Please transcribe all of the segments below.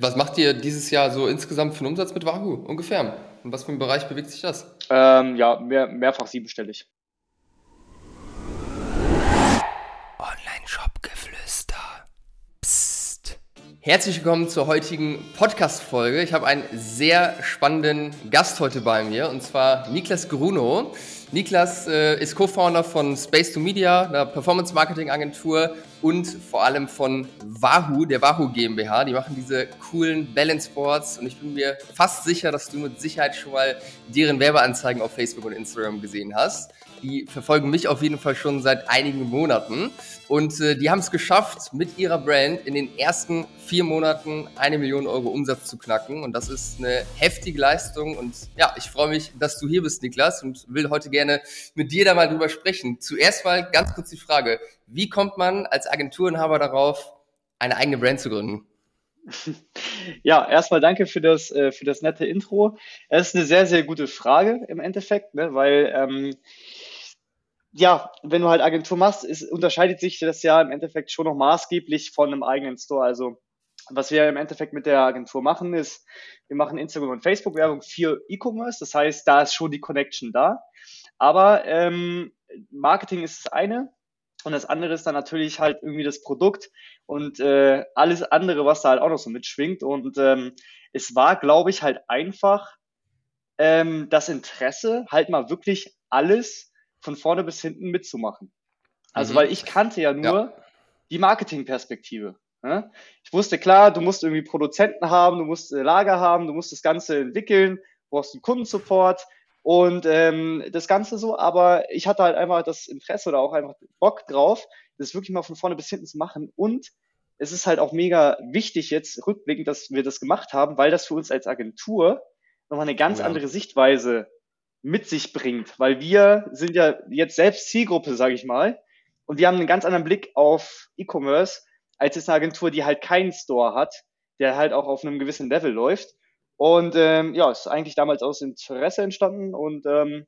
Was macht ihr dieses Jahr so insgesamt für einen Umsatz mit Wahoo ungefähr? In was für einem Bereich bewegt sich das? Ähm, ja, mehr, mehrfach siebenstellig. Online-Shop-Geflüster. Psst. Herzlich willkommen zur heutigen Podcast-Folge. Ich habe einen sehr spannenden Gast heute bei mir und zwar Niklas Gruno. Niklas äh, ist Co-Founder von Space 2 Media, einer Performance-Marketing-Agentur und vor allem von Wahoo, der Wahoo GmbH. Die machen diese coolen Balance Boards und ich bin mir fast sicher, dass du mit Sicherheit schon mal deren Werbeanzeigen auf Facebook und Instagram gesehen hast. Die verfolgen mich auf jeden Fall schon seit einigen Monaten. Und äh, die haben es geschafft, mit ihrer Brand in den ersten vier Monaten eine Million Euro Umsatz zu knacken. Und das ist eine heftige Leistung. Und ja, ich freue mich, dass du hier bist, Niklas, und will heute gerne mit dir da mal drüber sprechen. Zuerst mal ganz kurz die Frage, wie kommt man als Agenturinhaber darauf, eine eigene Brand zu gründen? Ja, erstmal danke für das, äh, für das nette Intro. Es ist eine sehr, sehr gute Frage im Endeffekt, ne, weil ähm, ja, wenn du halt Agentur machst, ist, unterscheidet sich das ja im Endeffekt schon noch maßgeblich von einem eigenen Store. Also was wir im Endeffekt mit der Agentur machen, ist, wir machen Instagram und Facebook-Werbung für E-Commerce. Das heißt, da ist schon die Connection da. Aber ähm, Marketing ist das eine und das andere ist dann natürlich halt irgendwie das Produkt und äh, alles andere, was da halt auch noch so mitschwingt. Und ähm, es war, glaube ich, halt einfach ähm, das Interesse, halt mal wirklich alles von vorne bis hinten mitzumachen. Also, mhm. weil ich kannte ja nur ja. die Marketingperspektive. Ne? Ich wusste klar, du musst irgendwie Produzenten haben, du musst äh, Lager haben, du musst das Ganze entwickeln, du brauchst einen Kundensupport und ähm, das Ganze so, aber ich hatte halt einfach das Interesse oder auch einfach Bock drauf, das wirklich mal von vorne bis hinten zu machen und es ist halt auch mega wichtig jetzt rückblickend, dass wir das gemacht haben, weil das für uns als Agentur nochmal eine ganz ja. andere Sichtweise mit sich bringt, weil wir sind ja jetzt selbst Zielgruppe, sage ich mal, und wir haben einen ganz anderen Blick auf E-Commerce als jetzt eine Agentur, die halt keinen Store hat, der halt auch auf einem gewissen Level läuft. Und ähm, ja, ist eigentlich damals aus Interesse entstanden und ähm,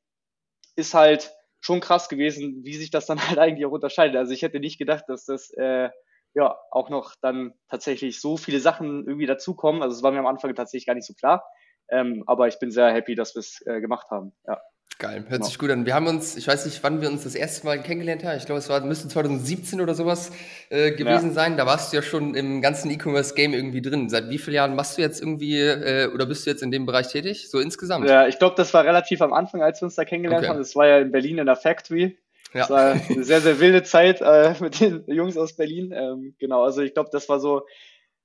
ist halt schon krass gewesen, wie sich das dann halt eigentlich auch unterscheidet. Also ich hätte nicht gedacht, dass das äh, ja auch noch dann tatsächlich so viele Sachen irgendwie dazukommen. Also es war mir am Anfang tatsächlich gar nicht so klar. Ähm, aber ich bin sehr happy, dass wir es äh, gemacht haben. Ja. Geil, hört genau. sich gut an. Wir haben uns, ich weiß nicht, wann wir uns das erste Mal kennengelernt haben. Ich glaube, es war, müsste 2017 oder sowas äh, gewesen ja. sein. Da warst du ja schon im ganzen E-Commerce-Game irgendwie drin. Seit wie vielen Jahren machst du jetzt irgendwie äh, oder bist du jetzt in dem Bereich tätig? So insgesamt? Ja, ich glaube, das war relativ am Anfang, als wir uns da kennengelernt okay. haben. Das war ja in Berlin in der Factory. Ja. Das war eine sehr, sehr wilde Zeit äh, mit den Jungs aus Berlin. Ähm, genau, also ich glaube, das war so,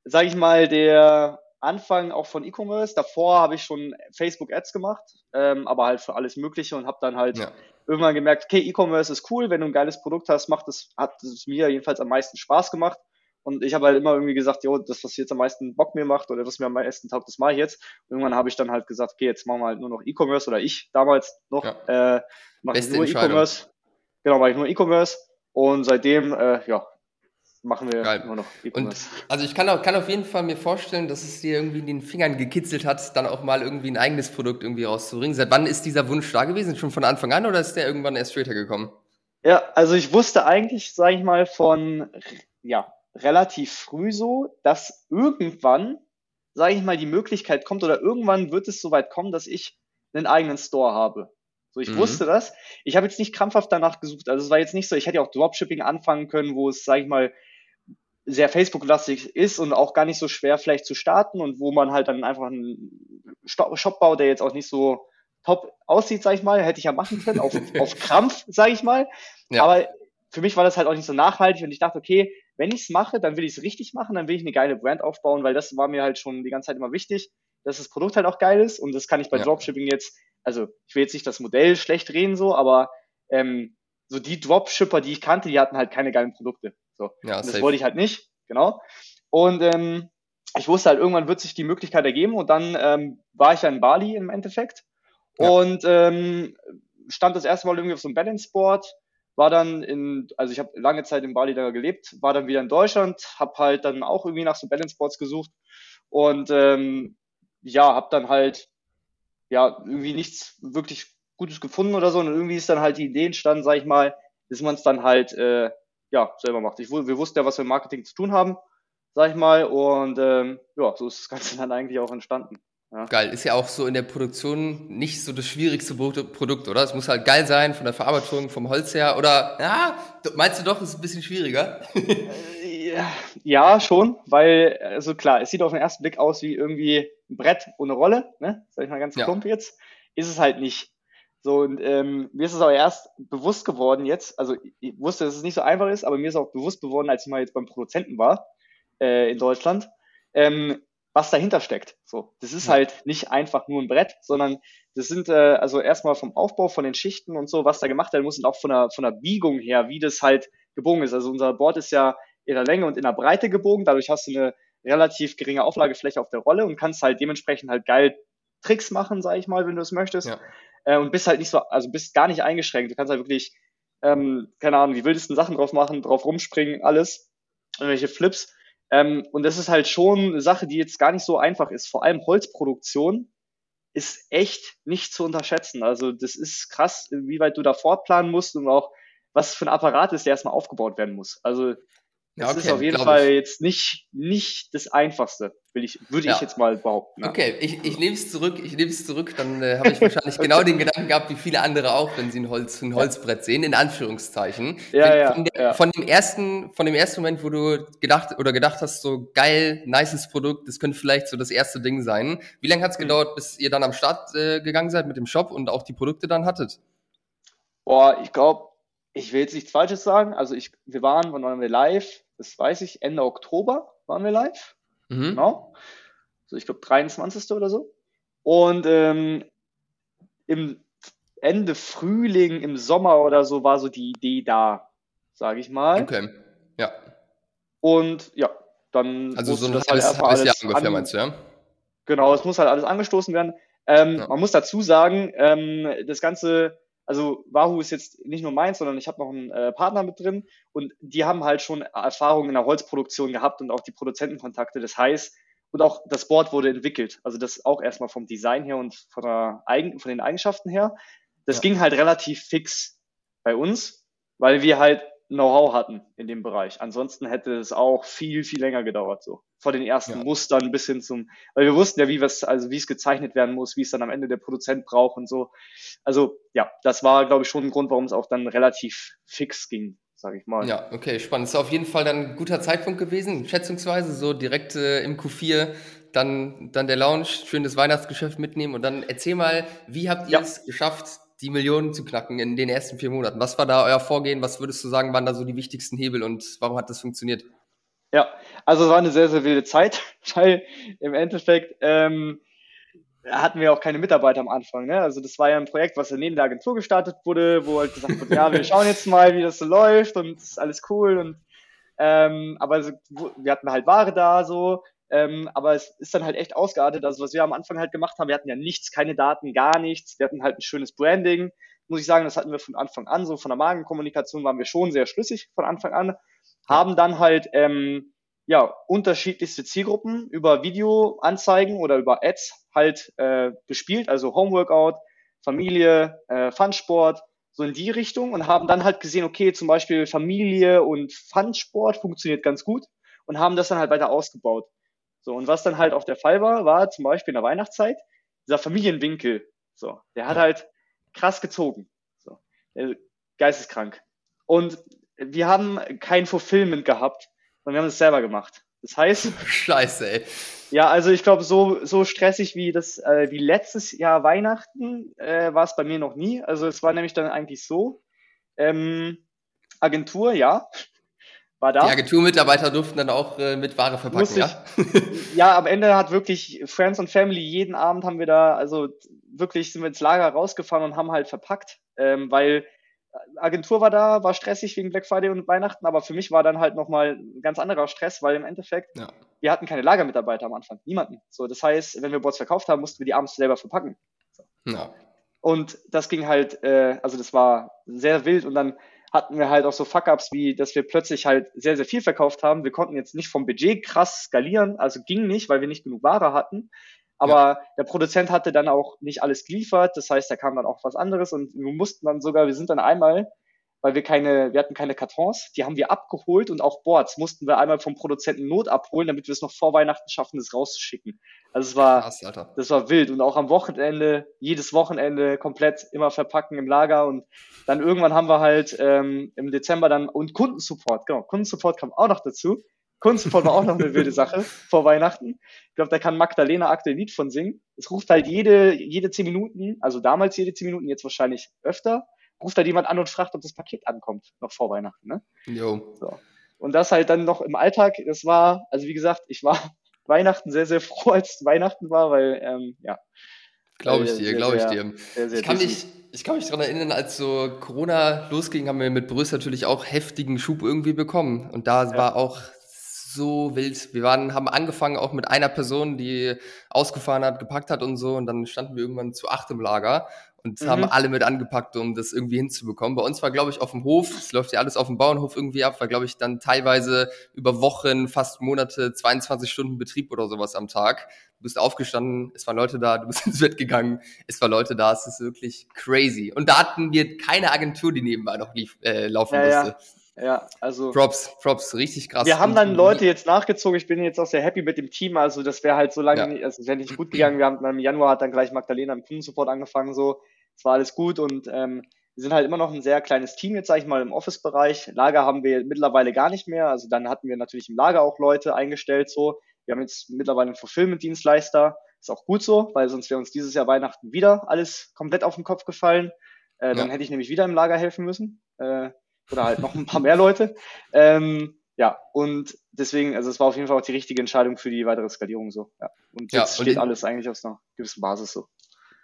sage ich mal, der Anfang auch von E-Commerce. Davor habe ich schon Facebook Ads gemacht, ähm, aber halt für alles Mögliche und habe dann halt ja. irgendwann gemerkt, okay, E-Commerce ist cool, wenn du ein geiles Produkt hast, macht es, hat es mir jedenfalls am meisten Spaß gemacht. Und ich habe halt immer irgendwie gesagt, jo, das, was jetzt am meisten Bock mir macht oder was mir am meisten taugt, das mache ich jetzt. Und irgendwann habe ich dann halt gesagt, okay, jetzt machen wir halt nur noch E-Commerce oder ich damals noch, ja. äh, mache ich nur E-Commerce. Genau, mache ich nur E-Commerce. Und seitdem, äh, ja, machen wir Geil. immer noch Und also ich kann, auch, kann auf jeden Fall mir vorstellen, dass es dir irgendwie in den Fingern gekitzelt hat, dann auch mal irgendwie ein eigenes Produkt irgendwie rauszubringen. Seit wann ist dieser Wunsch da gewesen? Schon von Anfang an oder ist der irgendwann erst später gekommen? Ja, also ich wusste eigentlich, sage ich mal, von ja, relativ früh so, dass irgendwann, sage ich mal, die Möglichkeit kommt oder irgendwann wird es soweit kommen, dass ich einen eigenen Store habe. So, ich mhm. wusste das. Ich habe jetzt nicht krampfhaft danach gesucht. Also es war jetzt nicht so, ich hätte ja auch Dropshipping anfangen können, wo es, sage ich mal, sehr Facebook-lastig ist und auch gar nicht so schwer vielleicht zu starten und wo man halt dann einfach einen Shop baut, der jetzt auch nicht so top aussieht, sag ich mal, hätte ich ja machen können, auf, auf Krampf, sag ich mal. Ja. Aber für mich war das halt auch nicht so nachhaltig und ich dachte, okay, wenn ich es mache, dann will ich es richtig machen, dann will ich eine geile Brand aufbauen, weil das war mir halt schon die ganze Zeit immer wichtig, dass das Produkt halt auch geil ist und das kann ich bei ja. Dropshipping jetzt, also ich will jetzt nicht das Modell schlecht reden so, aber ähm, so die Dropshipper, die ich kannte, die hatten halt keine geilen Produkte. So. Ja, das wollte ich halt nicht, genau. Und ähm, ich wusste halt, irgendwann wird sich die Möglichkeit ergeben und dann ähm, war ich ja in Bali im Endeffekt ja. und ähm, stand das erste Mal irgendwie auf so einem Balance Board, war dann in, also ich habe lange Zeit in Bali da gelebt, war dann wieder in Deutschland, habe halt dann auch irgendwie nach so Balance Boards gesucht und ähm, ja, habe dann halt ja irgendwie nichts wirklich Gutes gefunden oder so und irgendwie ist dann halt die Idee entstanden, sag ich mal, dass man es dann halt äh, ja, selber macht. Ich, wir wussten ja, was wir im Marketing zu tun haben. sag ich mal. Und ähm, ja, so ist das Ganze dann eigentlich auch entstanden. Ja. Geil. Ist ja auch so in der Produktion nicht so das schwierigste Produkt, oder? Es muss halt geil sein von der Verarbeitung, vom Holz her. Oder, ja, meinst du doch, es ist ein bisschen schwieriger? ja, schon, weil, also klar, es sieht auf den ersten Blick aus wie irgendwie ein Brett ohne Rolle, ne? Sag ich mal ganz ja. plump jetzt. Ist es halt nicht. So, und ähm, mir ist es auch erst bewusst geworden jetzt, also ich wusste, dass es nicht so einfach ist, aber mir ist auch bewusst geworden, als ich mal jetzt beim Produzenten war äh, in Deutschland, ähm, was dahinter steckt. So, das ist ja. halt nicht einfach nur ein Brett, sondern das sind äh, also erstmal vom Aufbau von den Schichten und so, was da gemacht werden muss und auch von der von der Biegung her, wie das halt gebogen ist. Also unser Board ist ja in der Länge und in der Breite gebogen, dadurch hast du eine relativ geringe Auflagefläche auf der Rolle und kannst halt dementsprechend halt geil Tricks machen, sag ich mal, wenn du es möchtest. Ja äh, und bist halt nicht so, also bist gar nicht eingeschränkt. Du kannst halt wirklich, ähm, keine Ahnung, die wildesten Sachen drauf machen, drauf rumspringen, alles, irgendwelche Flips. Ähm, und das ist halt schon eine Sache, die jetzt gar nicht so einfach ist. Vor allem Holzproduktion ist echt nicht zu unterschätzen. Also das ist krass, wie weit du da fortplanen musst und auch was für ein Apparat ist, der erstmal aufgebaut werden muss. Also das ja, okay, ist auf jeden Fall ich. jetzt nicht, nicht das Einfachste, will ich, würde ja. ich jetzt mal behaupten. Ne? Okay, ich, ich nehme es zurück, ich nehme es zurück, dann äh, habe ich wahrscheinlich genau den Gedanken gehabt, wie viele andere auch, wenn sie ein, Holz, ein Holzbrett sehen, in Anführungszeichen. Ja, ja, von, der, von, dem ersten, von dem ersten Moment, wo du gedacht oder gedacht hast, so geil, nices Produkt, das könnte vielleicht so das erste Ding sein. Wie lange hat es mhm. gedauert, bis ihr dann am Start äh, gegangen seid mit dem Shop und auch die Produkte dann hattet? Boah, ich glaube, ich will jetzt nichts Falsches sagen. Also ich, wir waren, wann waren wir live? Das weiß ich, Ende Oktober waren wir live. Mhm. Genau. So, ich glaube 23. oder so. Und ähm, im Ende Frühling, im Sommer oder so war so die Idee da, sage ich mal. Okay, ja. Und ja, dann. Also so ein das halbes, halt halbes Jahr ungefähr, an, meinst du, ja? Genau, es muss halt alles angestoßen werden. Ähm, ja. Man muss dazu sagen, ähm, das Ganze also Wahoo ist jetzt nicht nur meins, sondern ich habe noch einen äh, Partner mit drin und die haben halt schon Erfahrung in der Holzproduktion gehabt und auch die Produzentenkontakte. Das heißt, und auch das Board wurde entwickelt. Also das auch erstmal vom Design her und von, der Eigen, von den Eigenschaften her. Das ja. ging halt relativ fix bei uns, weil wir halt Know-how hatten in dem Bereich. Ansonsten hätte es auch viel, viel länger gedauert, so. Vor den ersten ja. Mustern bis hin zum, weil wir wussten ja, wie es, also wie es gezeichnet werden muss, wie es dann am Ende der Produzent braucht und so. Also, ja, das war, glaube ich, schon ein Grund, warum es auch dann relativ fix ging, sage ich mal. Ja, okay, spannend. Ist auf jeden Fall dann ein guter Zeitpunkt gewesen, schätzungsweise, so direkt äh, im Q4 dann, dann der Lounge, schönes Weihnachtsgeschäft mitnehmen und dann erzähl mal, wie habt ihr ja. es geschafft, die Millionen zu knacken in den ersten vier Monaten. Was war da euer Vorgehen? Was würdest du sagen, waren da so die wichtigsten Hebel und warum hat das funktioniert? Ja, also es war eine sehr, sehr wilde Zeit, weil im Endeffekt ähm, hatten wir auch keine Mitarbeiter am Anfang. Ne? Also das war ja ein Projekt, was neben der Agentur gestartet wurde, wo halt gesagt wurde, ja, wir schauen jetzt mal, wie das so läuft und ist alles cool und ähm, aber so, wir hatten halt Ware da so ähm, aber es ist dann halt echt ausgeartet. Also was wir am Anfang halt gemacht haben, wir hatten ja nichts, keine Daten, gar nichts. Wir hatten halt ein schönes Branding. Muss ich sagen, das hatten wir von Anfang an. So von der Magenkommunikation waren wir schon sehr schlüssig von Anfang an. Haben dann halt ähm, ja unterschiedlichste Zielgruppen über Videoanzeigen oder über Ads halt äh, bespielt. Also Homeworkout, Familie, äh, Funsport, so in die Richtung und haben dann halt gesehen, okay, zum Beispiel Familie und Funsport funktioniert ganz gut und haben das dann halt weiter ausgebaut. So, und was dann halt auch der Fall war, war zum Beispiel in der Weihnachtszeit, dieser Familienwinkel, so, der hat halt krass gezogen. So, geisteskrank. Und wir haben kein Fulfillment gehabt, sondern wir haben es selber gemacht. Das heißt. Scheiße, ey. Ja, also ich glaube, so, so stressig wie das, äh, wie letztes Jahr Weihnachten äh, war es bei mir noch nie. Also es war nämlich dann eigentlich so. Ähm, Agentur, ja war da. Die Agenturmitarbeiter durften dann auch äh, mit Ware verpacken, ja? ja, am Ende hat wirklich Friends und Family, jeden Abend haben wir da, also wirklich sind wir ins Lager rausgefahren und haben halt verpackt, ähm, weil Agentur war da, war stressig wegen Black Friday und Weihnachten, aber für mich war dann halt nochmal ein ganz anderer Stress, weil im Endeffekt, ja. wir hatten keine Lagermitarbeiter am Anfang, niemanden. So, das heißt, wenn wir Boards verkauft haben, mussten wir die abends selber verpacken. So. Ja. Und das ging halt, äh, also das war sehr wild und dann hatten wir halt auch so Fuck-Ups, wie dass wir plötzlich halt sehr, sehr viel verkauft haben. Wir konnten jetzt nicht vom Budget krass skalieren, also ging nicht, weil wir nicht genug Ware hatten. Aber ja. der Produzent hatte dann auch nicht alles geliefert, das heißt, da kam dann auch was anderes und wir mussten dann sogar, wir sind dann einmal, weil wir keine, wir hatten keine Kartons, die haben wir abgeholt und auch Boards mussten wir einmal vom Produzenten Not abholen, damit wir es noch vor Weihnachten schaffen, das rauszuschicken. Also es war, Krass, das war wild und auch am Wochenende, jedes Wochenende komplett immer verpacken im Lager und dann irgendwann haben wir halt ähm, im Dezember dann und Kundensupport, genau, Kundensupport kam auch noch dazu. Kundensupport war auch noch eine wilde Sache vor Weihnachten. Ich glaube, da kann Magdalena aktuell Lied von singen. Es ruft halt jede, jede zehn Minuten, also damals jede zehn Minuten, jetzt wahrscheinlich öfter, ruft halt jemand an und fragt, ob das Paket ankommt, noch vor Weihnachten. Ne? Jo. So. Und das halt dann noch im Alltag, das war, also wie gesagt, ich war Weihnachten sehr, sehr froh, als Weihnachten war, weil, ähm, ja. Glaube ich dir, glaube ich dir. Sehr, sehr ich, kann mich, ich kann mich daran erinnern, als so Corona losging, haben wir mit Brüssel natürlich auch heftigen Schub irgendwie bekommen. Und da ja. war auch so wild. Wir waren, haben angefangen auch mit einer Person, die ausgefahren hat, gepackt hat und so. Und dann standen wir irgendwann zu acht im Lager und mhm. haben alle mit angepackt, um das irgendwie hinzubekommen. Bei uns war, glaube ich, auf dem Hof, es läuft ja alles auf dem Bauernhof irgendwie ab, war, glaube ich, dann teilweise über Wochen, fast Monate, 22 Stunden Betrieb oder sowas am Tag. Du bist aufgestanden, es waren Leute da, du bist ins Bett gegangen, es waren Leute da, es ist wirklich crazy. Und da hatten wir keine Agentur, die nebenbei noch lief, äh, laufen ja, musste. Ja. Ja, also. Props, Props, richtig krass. Wir haben dann Leute jetzt nachgezogen. Ich bin jetzt auch sehr happy mit dem Team. Also, das wäre halt so lange, ja. also, es wäre nicht gut gegangen. Wir haben dann im Januar hat dann gleich Magdalena im Kundensupport angefangen, so es war alles gut und ähm, wir sind halt immer noch ein sehr kleines Team jetzt, sage ich mal, im Office-Bereich. Lager haben wir mittlerweile gar nicht mehr. Also dann hatten wir natürlich im Lager auch Leute eingestellt so. Wir haben jetzt mittlerweile einen Fulfillment-Dienstleister. Ist auch gut so, weil sonst wäre uns dieses Jahr Weihnachten wieder alles komplett auf den Kopf gefallen. Äh, ja. Dann hätte ich nämlich wieder im Lager helfen müssen. Äh, oder halt noch ein paar mehr Leute. Ähm, ja, und deswegen, also es war auf jeden Fall auch die richtige Entscheidung für die weitere Skalierung so. Ja. Und jetzt ja, und steht alles eigentlich aus einer gewissen Basis so.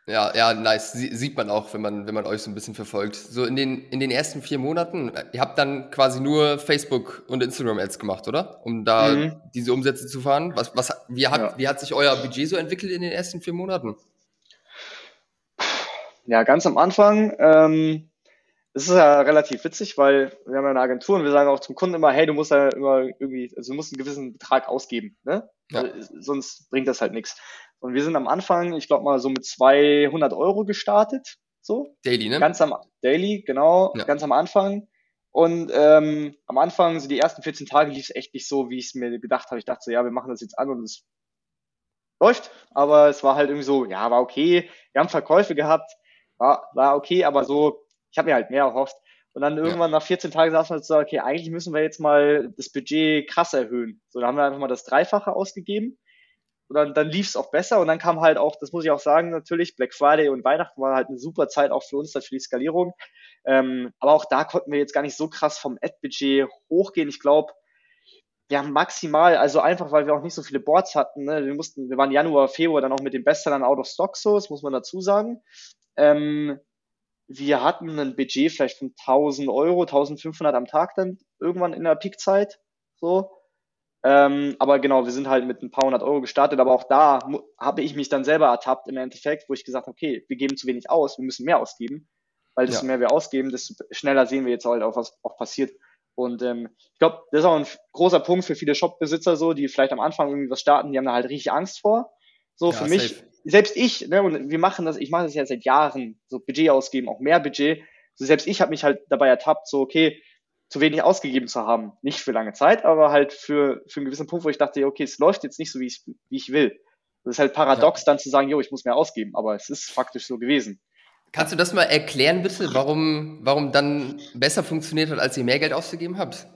Ja, ja, nice. Sie, sieht man auch, wenn man, wenn man euch so ein bisschen verfolgt. So in den, in den ersten vier Monaten, ihr habt dann quasi nur Facebook und Instagram-Ads gemacht, oder? Um da mhm. diese Umsätze zu fahren. Was, was, wie, hat, ja. wie hat sich euer Budget so entwickelt in den ersten vier Monaten? Ja, ganz am Anfang, ähm, es ist ja relativ witzig, weil wir haben ja eine Agentur und wir sagen auch zum Kunden immer, hey, du musst ja immer irgendwie, also du musst einen gewissen Betrag ausgeben, ne? Ja. Sonst bringt das halt nichts. Und wir sind am Anfang, ich glaube mal so mit 200 Euro gestartet. So. Daily, ne? Ganz am, Daily, genau, ja. ganz am Anfang. Und ähm, am Anfang, so die ersten 14 Tage, lief es echt nicht so, wie ich es mir gedacht habe. Ich dachte so, ja, wir machen das jetzt an und es läuft. Aber es war halt irgendwie so, ja, war okay. Wir haben Verkäufe gehabt, war, war okay, aber so, ich habe mir halt mehr erhofft. Und dann irgendwann ja. nach 14 Tagen saßen wir so, okay, eigentlich müssen wir jetzt mal das Budget krass erhöhen. So, da haben wir einfach mal das Dreifache ausgegeben. Und dann, dann lief es auch besser und dann kam halt auch, das muss ich auch sagen, natürlich, Black Friday und Weihnachten war halt eine super Zeit auch für uns, halt für die Skalierung. Ähm, aber auch da konnten wir jetzt gar nicht so krass vom Ad-Budget hochgehen. Ich glaube, wir haben maximal, also einfach, weil wir auch nicht so viele Boards hatten. Ne? Wir mussten, wir waren Januar, Februar dann auch mit den Bestsellern out of stock so, das muss man dazu sagen. Ähm, wir hatten ein Budget vielleicht von 1000 Euro, 1500 am Tag dann irgendwann in der Peakzeit, so. Ähm, aber genau, wir sind halt mit ein paar hundert Euro gestartet, aber auch da habe ich mich dann selber ertappt im Endeffekt, wo ich gesagt habe, okay, wir geben zu wenig aus, wir müssen mehr ausgeben, weil desto ja. mehr wir ausgeben, desto schneller sehen wir jetzt halt auch, was auch passiert. Und ähm, ich glaube, das ist auch ein großer Punkt für viele Shopbesitzer so, die vielleicht am Anfang irgendwie was starten, die haben da halt richtig Angst vor. So ja, für mich, safe. Selbst ich, ne, und wir machen das, ich mache das ja seit Jahren, so Budget ausgeben, auch mehr Budget. So selbst ich habe mich halt dabei ertappt, so okay, zu wenig ausgegeben zu haben. Nicht für lange Zeit, aber halt für, für einen gewissen Punkt, wo ich dachte, okay, es läuft jetzt nicht so, wie ich, wie ich will. Das ist halt paradox, ja. dann zu sagen, jo, ich muss mehr ausgeben, aber es ist faktisch so gewesen. Kannst du das mal erklären, bitte, warum, warum dann besser funktioniert hat, als ihr mehr Geld ausgegeben habt?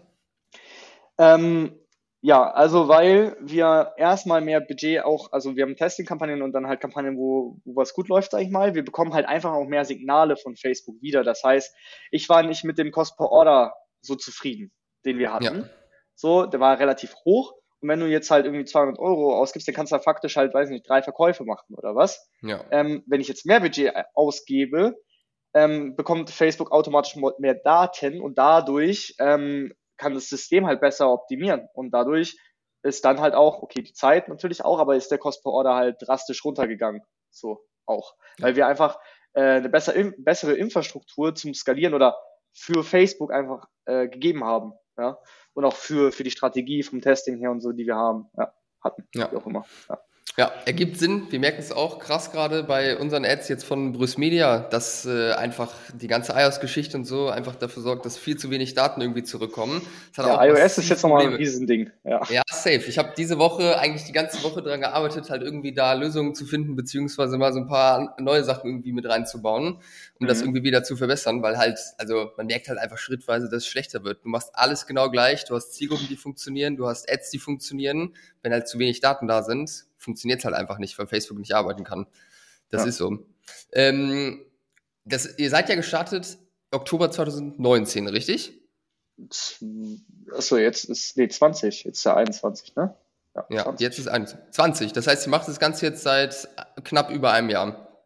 Ähm, ja, also weil wir erstmal mehr Budget auch, also wir haben Testing-Kampagnen und dann halt Kampagnen, wo, wo was gut läuft, sag ich mal. Wir bekommen halt einfach auch mehr Signale von Facebook wieder. Das heißt, ich war nicht mit dem Cost per Order so zufrieden, den wir hatten. Ja. So, der war relativ hoch. Und wenn du jetzt halt irgendwie 200 Euro ausgibst, dann kannst du faktisch halt, weiß nicht, drei Verkäufe machen oder was. Ja. Ähm, wenn ich jetzt mehr Budget ausgebe, ähm, bekommt Facebook automatisch mehr Daten und dadurch ähm, kann das System halt besser optimieren. Und dadurch ist dann halt auch, okay, die Zeit natürlich auch, aber ist der Cost per Order halt drastisch runtergegangen. So auch. Weil wir einfach äh, eine bessere, bessere Infrastruktur zum Skalieren oder für Facebook einfach äh, gegeben haben. Ja? Und auch für, für die Strategie vom Testing her und so, die wir haben, ja, hatten. Ja. Wie auch immer. Ja. Ja, ergibt Sinn. Wir merken es auch krass gerade bei unseren Ads jetzt von Bruce Media, dass äh, einfach die ganze iOS-Geschichte und so einfach dafür sorgt, dass viel zu wenig Daten irgendwie zurückkommen. ja, iOS ist jetzt nochmal ein Riesending. Ja, ja safe. Ich habe diese Woche eigentlich die ganze Woche daran gearbeitet, halt irgendwie da Lösungen zu finden, beziehungsweise mal so ein paar neue Sachen irgendwie mit reinzubauen, um mhm. das irgendwie wieder zu verbessern, weil halt, also man merkt halt einfach schrittweise, dass es schlechter wird. Du machst alles genau gleich, du hast Zielgruppen, die funktionieren, du hast Ads, die funktionieren. Wenn halt zu wenig Daten da sind, funktioniert es halt einfach nicht, weil Facebook nicht arbeiten kann. Das ja. ist so. Ähm, das, ihr seid ja gestartet Oktober 2019, richtig? Achso, jetzt ist, nee, 20, jetzt ist ja 21, ne? Ja, ja jetzt ist 21. Das heißt, ihr macht das Ganze jetzt seit knapp über einem Jahr.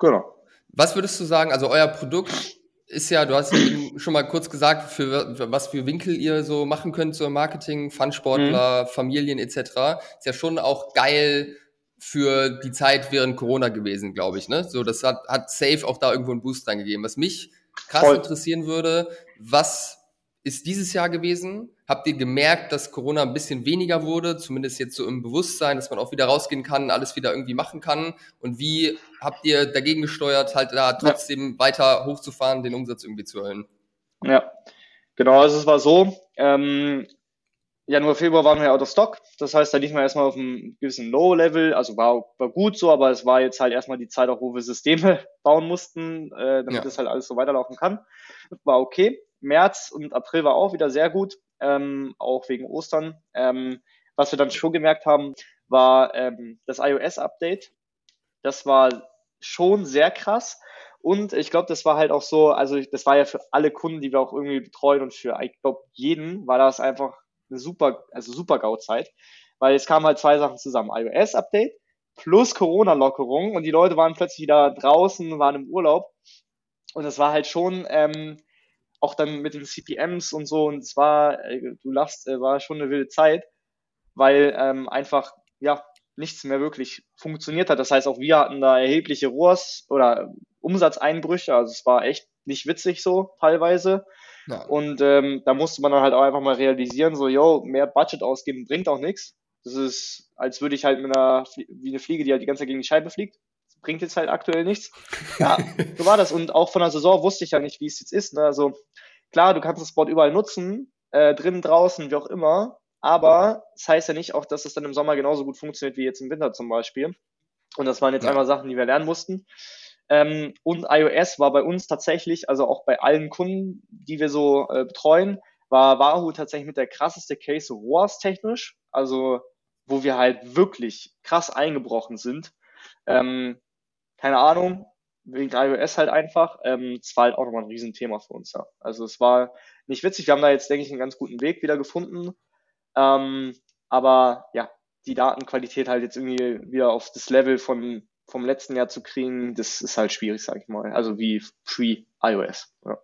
Genau. Was würdest du sagen, also euer Produkt ist ja, du hast ja schon mal kurz gesagt, für, was für Winkel ihr so machen könnt, so Marketing, Fun-Sportler, mhm. Familien etc. Ist ja schon auch geil für die Zeit während Corona gewesen, glaube ich. Ne? So, das hat, hat Safe auch da irgendwo einen Boost reingegeben. Was mich krass Voll. interessieren würde, was ist dieses Jahr gewesen? Habt ihr gemerkt, dass Corona ein bisschen weniger wurde, zumindest jetzt so im Bewusstsein, dass man auch wieder rausgehen kann, alles wieder irgendwie machen kann? Und wie habt ihr dagegen gesteuert, halt da trotzdem ja. weiter hochzufahren, den Umsatz irgendwie zu erhöhen? Ja, genau, also es war so, ähm, Januar, Februar waren wir out of stock. Das heißt, da liegen wir erstmal auf einem gewissen Low-Level. Also war, war gut so, aber es war jetzt halt erstmal die Zeit auch, wo wir Systeme bauen mussten, äh, damit ja. das halt alles so weiterlaufen kann. War okay. März und April war auch wieder sehr gut, ähm, auch wegen Ostern. Ähm, was wir dann schon gemerkt haben, war ähm, das iOS-Update. Das war schon sehr krass. Und ich glaube, das war halt auch so, also das war ja für alle Kunden, die wir auch irgendwie betreuen und für, ich glaube, jeden war das einfach eine super, also super GAU-Zeit, weil es kamen halt zwei Sachen zusammen. iOS-Update plus Corona-Lockerung und die Leute waren plötzlich wieder draußen, waren im Urlaub und es war halt schon ähm, auch dann mit den CPMs und so und es war, äh, du lachst, äh, war schon eine wilde Zeit, weil ähm, einfach, ja, nichts mehr wirklich funktioniert hat. Das heißt, auch wir hatten da erhebliche Rohrs oder Umsatzeinbrüche. Also es war echt nicht witzig so teilweise. Ja. Und ähm, da musste man dann halt auch einfach mal realisieren, so, yo, mehr Budget ausgeben bringt auch nichts. Das ist, als würde ich halt mit einer, wie eine Fliege, die halt die ganze Zeit gegen die Scheibe fliegt. Bringt jetzt halt aktuell nichts. Ja, so war das. Und auch von der Saison wusste ich ja nicht, wie es jetzt ist. Ne? Also klar, du kannst das Board überall nutzen, äh, drinnen, draußen, wie auch immer. Aber das heißt ja nicht auch, dass es dann im Sommer genauso gut funktioniert wie jetzt im Winter zum Beispiel. Und das waren jetzt ja. einmal Sachen, die wir lernen mussten. Ähm, und iOS war bei uns tatsächlich, also auch bei allen Kunden, die wir so äh, betreuen, war Wahoo tatsächlich mit der krasseste Case ROAS technisch, also wo wir halt wirklich krass eingebrochen sind. Ähm, keine Ahnung, wegen iOS halt einfach. Ähm, es war halt auch nochmal ein Riesenthema für uns. Ja. Also es war nicht witzig. Wir haben da jetzt, denke ich, einen ganz guten Weg wieder gefunden. Ähm, aber ja, die Datenqualität halt jetzt irgendwie wieder auf das Level von vom letzten Jahr zu kriegen, das ist halt schwierig, sag ich mal. Also wie pre-iOS. Ja.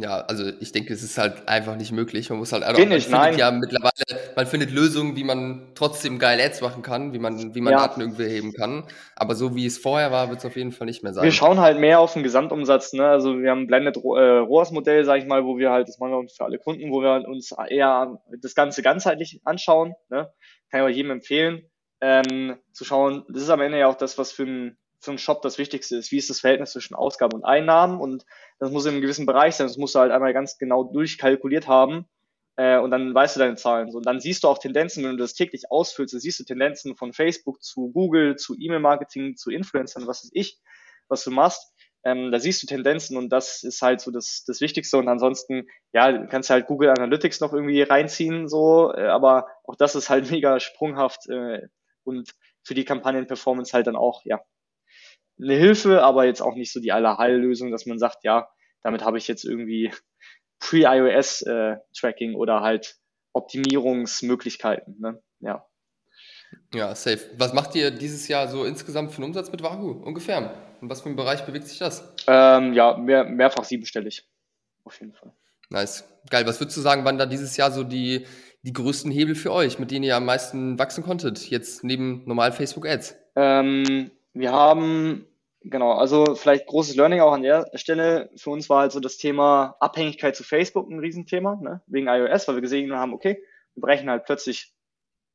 Ja, also ich denke, es ist halt einfach nicht möglich. Man muss halt einfach, man nicht, findet nein. ja mittlerweile, man findet Lösungen, wie man trotzdem geil Ads machen kann, wie man, wie man ja. Daten irgendwie erheben kann. Aber so wie es vorher war, wird es auf jeden Fall nicht mehr sein. Wir schauen halt mehr auf den Gesamtumsatz, ne? Also wir haben ein Blended äh, ROAS Modell, sag ich mal, wo wir halt, das machen wir für alle Kunden, wo wir uns eher das Ganze ganzheitlich anschauen, ne? Kann ich auch jedem empfehlen ähm, zu schauen, das ist am Ende ja auch das, was für ein für einen Shop das Wichtigste ist. Wie ist das Verhältnis zwischen Ausgaben und Einnahmen? Und das muss in einem gewissen Bereich sein. Das musst du halt einmal ganz genau durchkalkuliert haben. Äh, und dann weißt du deine Zahlen. So, und dann siehst du auch Tendenzen, wenn du das täglich ausfüllst, dann siehst du Tendenzen von Facebook zu Google, zu E-Mail-Marketing, zu Influencern, was weiß ich, was du machst. Ähm, da siehst du Tendenzen und das ist halt so das, das Wichtigste. Und ansonsten, ja, du kannst halt Google Analytics noch irgendwie reinziehen, so, äh, aber auch das ist halt mega sprunghaft äh, und für die Kampagnen-Performance halt dann auch, ja, eine Hilfe, aber jetzt auch nicht so die Allerheillösung, dass man sagt, ja, damit habe ich jetzt irgendwie Pre-iOS-Tracking äh, oder halt Optimierungsmöglichkeiten. Ne? Ja. Ja, safe. Was macht ihr dieses Jahr so insgesamt für einen Umsatz mit Wahoo ungefähr? In was für einem Bereich bewegt sich das? Ähm, ja, mehr, mehrfach siebenstellig. Auf jeden Fall. Nice. Geil. Was würdest du sagen, wann da dieses Jahr so die, die größten Hebel für euch, mit denen ihr am meisten wachsen konntet, jetzt neben normal Facebook Ads? Ähm, wir haben, genau, also vielleicht großes Learning auch an der Stelle. Für uns war halt so das Thema Abhängigkeit zu Facebook ein Riesenthema, ne? wegen iOS, weil wir gesehen haben, okay, wir brechen halt plötzlich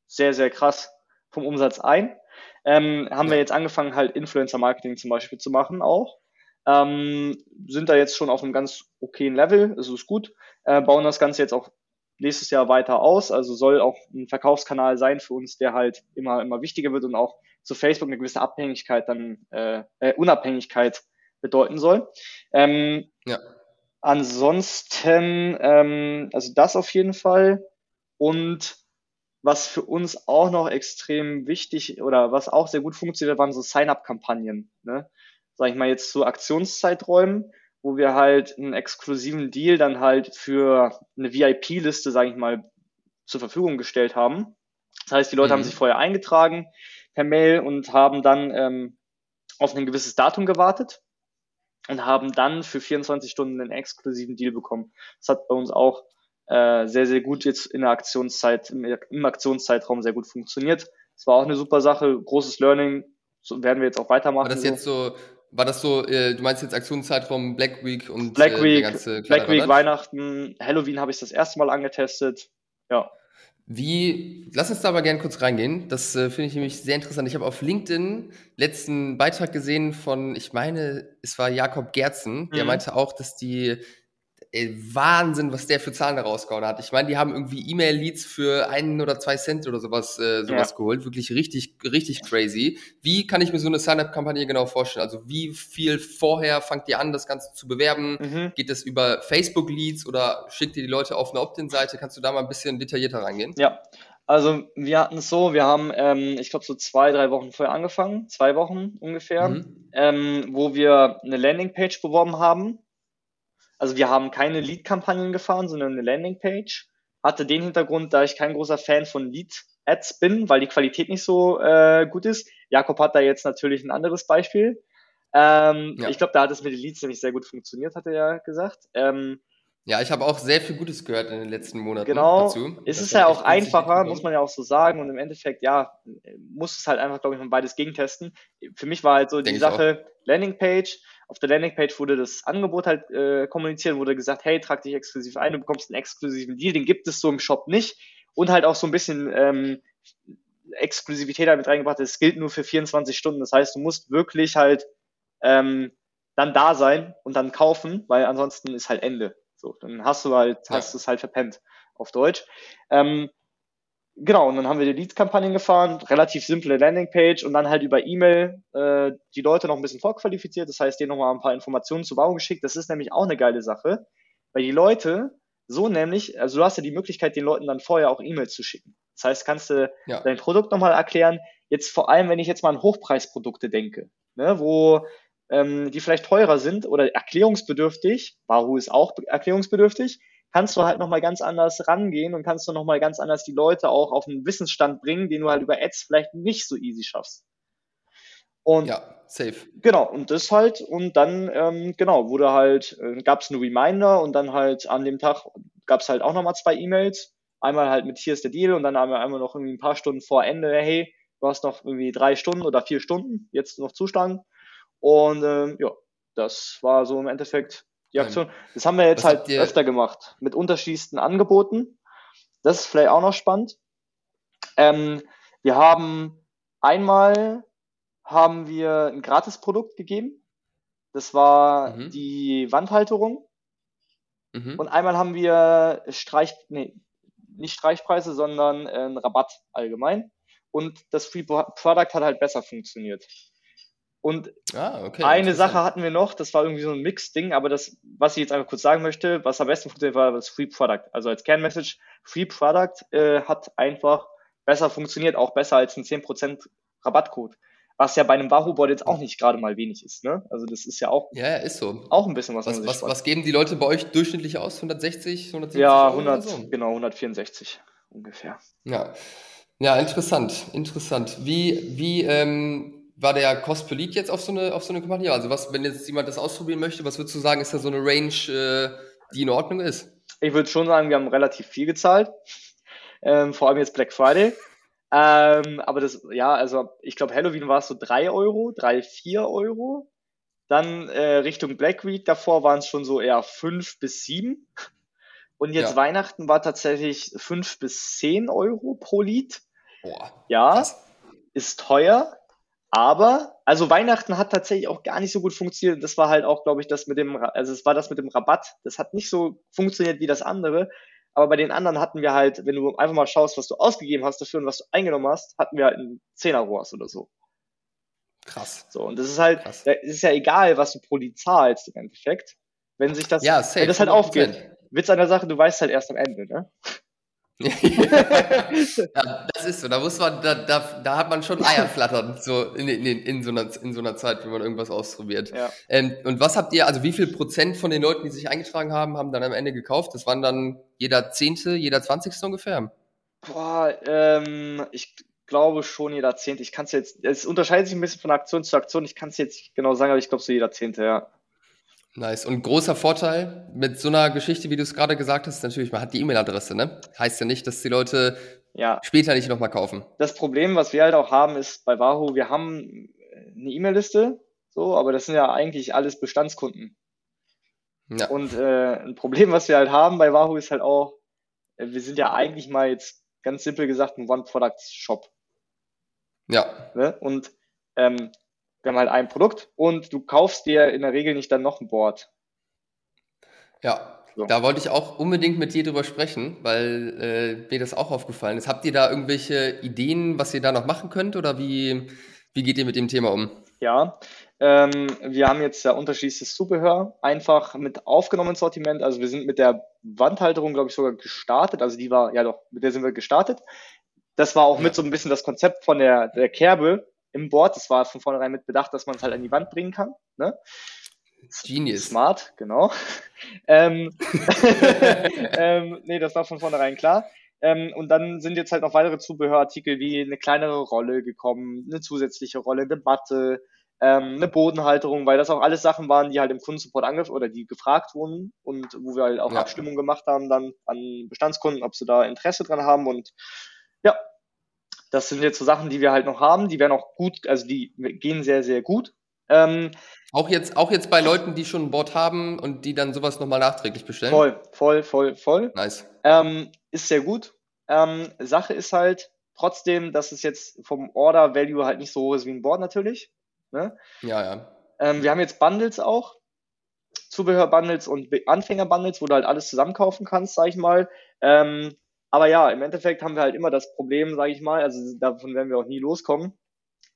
sehr, sehr krass vom Umsatz ein. Ähm, haben wir jetzt angefangen, halt Influencer-Marketing zum Beispiel zu machen auch. Ähm, sind da jetzt schon auf einem ganz okayen Level, also ist gut. Äh, bauen das Ganze jetzt auch nächstes Jahr weiter aus, also soll auch ein Verkaufskanal sein für uns, der halt immer, immer wichtiger wird und auch zu Facebook eine gewisse Abhängigkeit dann, äh, äh Unabhängigkeit bedeuten soll. Ähm, ja. Ansonsten, ähm, also das auf jeden Fall. Und was für uns auch noch extrem wichtig oder was auch sehr gut funktioniert, waren so Sign-up-Kampagnen. Ne? Sag ich mal jetzt zu Aktionszeiträumen, wo wir halt einen exklusiven Deal dann halt für eine VIP-Liste, sage ich mal, zur Verfügung gestellt haben. Das heißt, die Leute mhm. haben sich vorher eingetragen per Mail und haben dann ähm, auf ein gewisses Datum gewartet und haben dann für 24 Stunden einen exklusiven Deal bekommen. Das hat bei uns auch äh, sehr, sehr gut jetzt in der Aktionszeit, im, im Aktionszeitraum sehr gut funktioniert. Es war auch eine super Sache, großes Learning, so werden wir jetzt auch weitermachen. War das jetzt so, war das so, äh, du meinst jetzt Aktionszeitraum Black Week und Black Week, äh, Black Week, Weihnachten, Halloween habe ich das erste Mal angetestet. Ja. Wie, lass uns da aber gerne kurz reingehen. Das äh, finde ich nämlich sehr interessant. Ich habe auf LinkedIn letzten Beitrag gesehen von, ich meine, es war Jakob Gerzen, der mhm. meinte auch, dass die ey, Wahnsinn, was der für Zahlen da rausgehauen hat. Ich meine, die haben irgendwie E-Mail-Leads für einen oder zwei Cent oder sowas, äh, sowas ja. geholt. Wirklich richtig, richtig crazy. Wie kann ich mir so eine Sign-up-Kampagne genau vorstellen? Also wie viel vorher fangt ihr an, das Ganze zu bewerben? Mhm. Geht das über Facebook-Leads oder schickt ihr die Leute auf eine Opt-in-Seite? Kannst du da mal ein bisschen detaillierter reingehen? Ja, also wir hatten es so, wir haben, ähm, ich glaube, so zwei, drei Wochen vorher angefangen, zwei Wochen ungefähr, mhm. ähm, wo wir eine Landingpage beworben haben also wir haben keine Lead-Kampagnen gefahren, sondern eine Landingpage. Hatte den Hintergrund, da ich kein großer Fan von Lead-Ads bin, weil die Qualität nicht so äh, gut ist. Jakob hat da jetzt natürlich ein anderes Beispiel. Ähm, ja. Ich glaube, da hat es mit den Leads nämlich sehr gut funktioniert, hat er ja gesagt. Ähm, ja, ich habe auch sehr viel Gutes gehört in den letzten Monaten genau. dazu. Es ist ja auch einfacher, muss man ja auch so sagen. Und im Endeffekt, ja, muss es halt einfach, glaube ich, mal beides gegentesten. Für mich war halt so Denk die Sache, Landingpage, auf der Landingpage wurde das Angebot halt äh, kommuniziert, wurde gesagt, hey, trag dich exklusiv ein, du bekommst einen exklusiven Deal, den gibt es so im Shop nicht. Und halt auch so ein bisschen ähm, Exklusivität damit reingebracht, es gilt nur für 24 Stunden. Das heißt, du musst wirklich halt ähm, dann da sein und dann kaufen, weil ansonsten ist halt Ende. So, dann hast du halt, hast du es halt verpennt auf Deutsch. Ähm, Genau, und dann haben wir die Leads-Kampagnen gefahren, relativ simple Landingpage und dann halt über E-Mail äh, die Leute noch ein bisschen vorqualifiziert, das heißt, denen nochmal ein paar Informationen zur Wahrung geschickt. Das ist nämlich auch eine geile Sache, weil die Leute so nämlich, also du hast ja die Möglichkeit, den Leuten dann vorher auch E-Mails zu schicken. Das heißt, kannst du ja. dein Produkt nochmal erklären. Jetzt vor allem, wenn ich jetzt mal an Hochpreisprodukte denke, ne, wo ähm, die vielleicht teurer sind oder erklärungsbedürftig, Wahoo ist auch erklärungsbedürftig, kannst du halt nochmal ganz anders rangehen und kannst du nochmal ganz anders die Leute auch auf einen Wissensstand bringen, den du halt über Ads vielleicht nicht so easy schaffst. Und ja, safe. Genau, und das halt, und dann, ähm, genau, wurde halt, äh, gab es einen Reminder und dann halt an dem Tag gab es halt auch nochmal zwei E-Mails. Einmal halt mit hier ist der Deal und dann haben wir einmal noch irgendwie ein paar Stunden vor Ende, hey, du hast noch irgendwie drei Stunden oder vier Stunden jetzt noch zuschlagen. Und ähm, ja, das war so im Endeffekt die Aktion. Das haben wir jetzt halt öfter gemacht, mit unterschiedlichsten Angeboten. Das ist vielleicht auch noch spannend. Ähm, wir haben einmal haben wir ein Gratisprodukt gegeben. Das war mhm. die Wandhalterung. Mhm. Und einmal haben wir Streich, nee, nicht Streichpreise, sondern äh, einen Rabatt allgemein. Und das Free Product hat halt besser funktioniert. Und ah, okay, eine Sache hatten wir noch, das war irgendwie so ein Mix-Ding, aber das, was ich jetzt einfach kurz sagen möchte, was am besten funktioniert, war das Free Product. Also als Kernmessage, Free Product äh, hat einfach besser funktioniert, auch besser als ein 10% Rabattcode. Was ja bei einem Wahoo-Board jetzt auch nicht gerade mal wenig ist, ne? Also das ist ja auch, ja, ist so. auch ein bisschen was. Was, was, was geben die Leute bei euch durchschnittlich aus? 160, 170? Ja, 100, so? genau, 164 ungefähr. Ja. Ja, interessant, interessant. Wie, wie, ähm, war der Cost per Lead jetzt auf so eine, auf so eine Kampagne? Also was, wenn jetzt jemand das ausprobieren möchte, was würdest du sagen, ist da so eine Range, äh, die in Ordnung ist? Ich würde schon sagen, wir haben relativ viel gezahlt. Ähm, vor allem jetzt Black Friday. Ähm, aber das, ja, also ich glaube, Halloween war es so drei Euro, drei, vier Euro. Dann äh, Richtung Black Week davor waren es schon so eher fünf bis sieben. Und jetzt ja. Weihnachten war tatsächlich fünf bis zehn Euro pro Lied. Boah. Ja. Krass. ist teuer, aber, also Weihnachten hat tatsächlich auch gar nicht so gut funktioniert. Das war halt auch, glaube ich, das mit dem, also es war das mit dem Rabatt. Das hat nicht so funktioniert wie das andere. Aber bei den anderen hatten wir halt, wenn du einfach mal schaust, was du ausgegeben hast dafür und was du eingenommen hast, hatten wir halt einen Zehner-Rohrs oder so. Krass. So, und das ist halt, es ist ja egal, was du pro Lied zahlst im Endeffekt. Wenn sich das, ja, safe, wenn das halt 100%. aufgeht. Witz an der Sache, du weißt halt erst am Ende, ne? ja, das ist so. Da muss man, da, da, da hat man schon Eier flattern, so in, in, in, so einer, in so einer Zeit, wenn man irgendwas ausprobiert. Ja. Ähm, und was habt ihr, also wie viel Prozent von den Leuten, die sich eingetragen haben, haben dann am Ende gekauft? Das waren dann jeder Zehnte, jeder Zwanzigste ungefähr? Boah, ähm, ich glaube schon jeder Zehnte. Ich kann es jetzt, es unterscheidet sich ein bisschen von Aktion zu Aktion. Ich kann es jetzt nicht genau sagen, aber ich glaube so jeder Zehnte, ja. Nice. Und großer Vorteil mit so einer Geschichte, wie du es gerade gesagt hast, natürlich, man hat die E-Mail-Adresse, ne? Heißt ja nicht, dass die Leute ja. später nicht nochmal kaufen. Das Problem, was wir halt auch haben, ist bei Wahoo, wir haben eine E-Mail-Liste, so, aber das sind ja eigentlich alles Bestandskunden. Ja. Und äh, ein Problem, was wir halt haben bei Wahoo, ist halt auch, äh, wir sind ja eigentlich mal jetzt ganz simpel gesagt ein One-Product-Shop. Ja. Ne? Und ähm, wir haben halt ein Produkt und du kaufst dir in der Regel nicht dann noch ein Board. Ja, so. da wollte ich auch unbedingt mit dir drüber sprechen, weil äh, mir das auch aufgefallen ist. Habt ihr da irgendwelche Ideen, was ihr da noch machen könnt oder wie, wie geht ihr mit dem Thema um? Ja, ähm, wir haben jetzt ja unterschiedliches Zubehör einfach mit aufgenommen Sortiment. Also wir sind mit der Wandhalterung, glaube ich, sogar gestartet. Also die war, ja doch, mit der sind wir gestartet. Das war auch mit so ein bisschen das Konzept von der, der Kerbe, im Board. Das war von vornherein mit bedacht, dass man es halt an die Wand bringen kann. Ne? Genius. Smart, genau. ähm, ähm, nee, das war von vornherein klar. Ähm, und dann sind jetzt halt noch weitere Zubehörartikel wie eine kleinere Rolle gekommen, eine zusätzliche Rolle, eine Matte, ähm, eine Bodenhalterung, weil das auch alles Sachen waren, die halt im Kundensupport angef oder die gefragt wurden und wo wir halt auch ja. Abstimmung gemacht haben dann an Bestandskunden, ob sie da Interesse dran haben und ja, das sind jetzt so Sachen, die wir halt noch haben. Die werden auch gut, also die gehen sehr, sehr gut. Ähm, auch jetzt, auch jetzt bei Leuten, die schon ein Board haben und die dann sowas nochmal nachträglich bestellen? Voll, voll, voll, voll. Nice. Ähm, ist sehr gut. Ähm, Sache ist halt trotzdem, dass es jetzt vom Order Value halt nicht so hoch ist wie ein Board natürlich. Ne? Ja, ja. Ähm, wir haben jetzt Bundles auch. Zubehör-Bundles und Anfänger-Bundles, wo du halt alles zusammenkaufen kannst, sag ich mal. Ähm, aber ja, im Endeffekt haben wir halt immer das Problem, sage ich mal, also davon werden wir auch nie loskommen,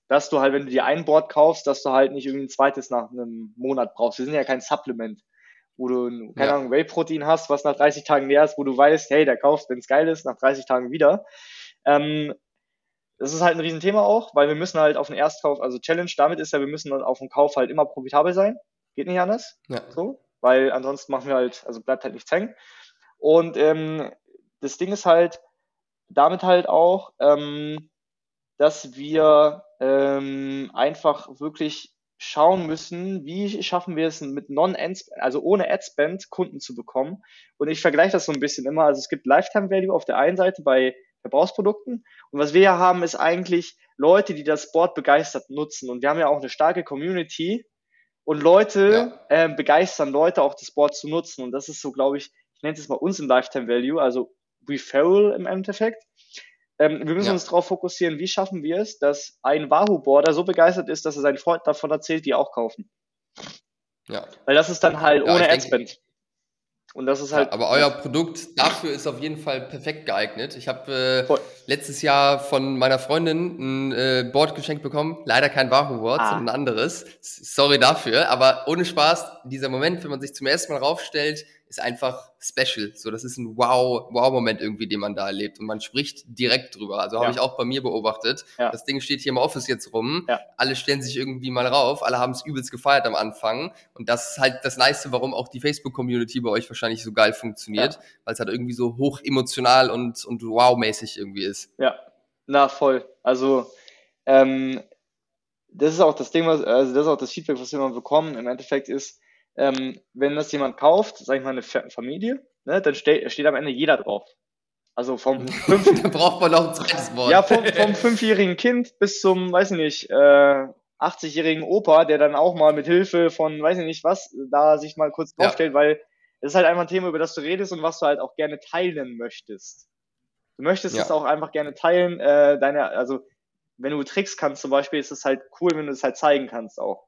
dass du halt, wenn du dir ein Board kaufst, dass du halt nicht irgendwie ein zweites nach einem Monat brauchst. Wir sind ja kein Supplement, wo du, keine ja. Ahnung, Whey-Protein hast, was nach 30 Tagen leer ist, wo du weißt, hey, der kaufst, wenn es geil ist, nach 30 Tagen wieder. Ähm, das ist halt ein Riesenthema auch, weil wir müssen halt auf den Erstkauf, also Challenge damit ist ja, wir müssen auf dem Kauf halt immer profitabel sein. Geht nicht anders. Ja. So, weil ansonsten machen wir halt, also bleibt halt nichts hängen. Und ähm, das Ding ist halt damit halt auch, ähm, dass wir ähm, einfach wirklich schauen müssen, wie schaffen wir es mit non-ad, also ohne Ad-Spend Kunden zu bekommen. Und ich vergleiche das so ein bisschen immer. Also es gibt Lifetime Value auf der einen Seite bei Verbrauchsprodukten. Und was wir ja haben, ist eigentlich Leute, die das Sport begeistert nutzen. Und wir haben ja auch eine starke Community. Und Leute ja. äh, begeistern Leute auch das Board zu nutzen. Und das ist so, glaube ich, ich nenne es mal uns im Lifetime Value, also Referral im Endeffekt. Ähm, wir müssen ja. uns darauf fokussieren, wie schaffen wir es, dass ein Wahoo-Boarder so begeistert ist, dass er seinen Freund davon erzählt, die auch kaufen. Ja. Weil das ist dann halt ja, ohne Adspend. Und das ist halt. Ja, aber euer Produkt dafür ist auf jeden Fall perfekt geeignet. Ich habe äh, letztes Jahr von meiner Freundin ein äh, Board geschenkt bekommen. Leider kein Wahoo-Board, ah. sondern ein anderes. Sorry dafür. Aber ohne Spaß, dieser Moment, wenn man sich zum ersten Mal raufstellt, ist einfach special. So, das ist ein Wow, Wow-Moment irgendwie, den man da erlebt. Und man spricht direkt drüber. Also ja. habe ich auch bei mir beobachtet. Ja. Das Ding steht hier im Office jetzt rum. Ja. Alle stellen sich irgendwie mal rauf. Alle haben es übelst gefeiert am Anfang. Und das ist halt das Nice, warum auch die Facebook-Community bei euch wahrscheinlich so geil funktioniert. Weil es halt irgendwie so hoch emotional und, und wow-mäßig irgendwie ist. Ja, na voll. Also, ähm, das ist auch das Ding, was, also das ist auch das Feedback, was wir immer bekommen. Im Endeffekt ist, ähm, wenn das jemand kauft, sag ich mal eine Familie, ne, dann steht, steht am Ende jeder drauf. Also vom fünf da braucht man noch ein zweites Wort. Ja, vom, vom fünfjährigen Kind bis zum, weiß ich nicht, äh, 80-jährigen Opa, der dann auch mal mit Hilfe von, weiß ich nicht was, da sich mal kurz draufstellt, ja. weil es ist halt einfach ein Thema, über das du redest und was du halt auch gerne teilen möchtest. Du möchtest ja. es auch einfach gerne teilen, äh, deine, also wenn du Tricks kannst zum Beispiel, ist es halt cool, wenn du es halt zeigen kannst auch.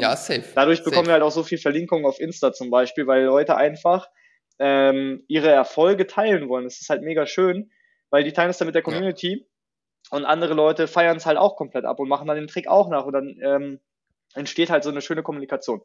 Ja, safe. Dadurch bekommen safe. wir halt auch so viel Verlinkungen auf Insta zum Beispiel, weil Leute einfach ähm, ihre Erfolge teilen wollen. Das ist halt mega schön, weil die teilen es dann mit der Community ja. und andere Leute feiern es halt auch komplett ab und machen dann den Trick auch nach und dann ähm, entsteht halt so eine schöne Kommunikation.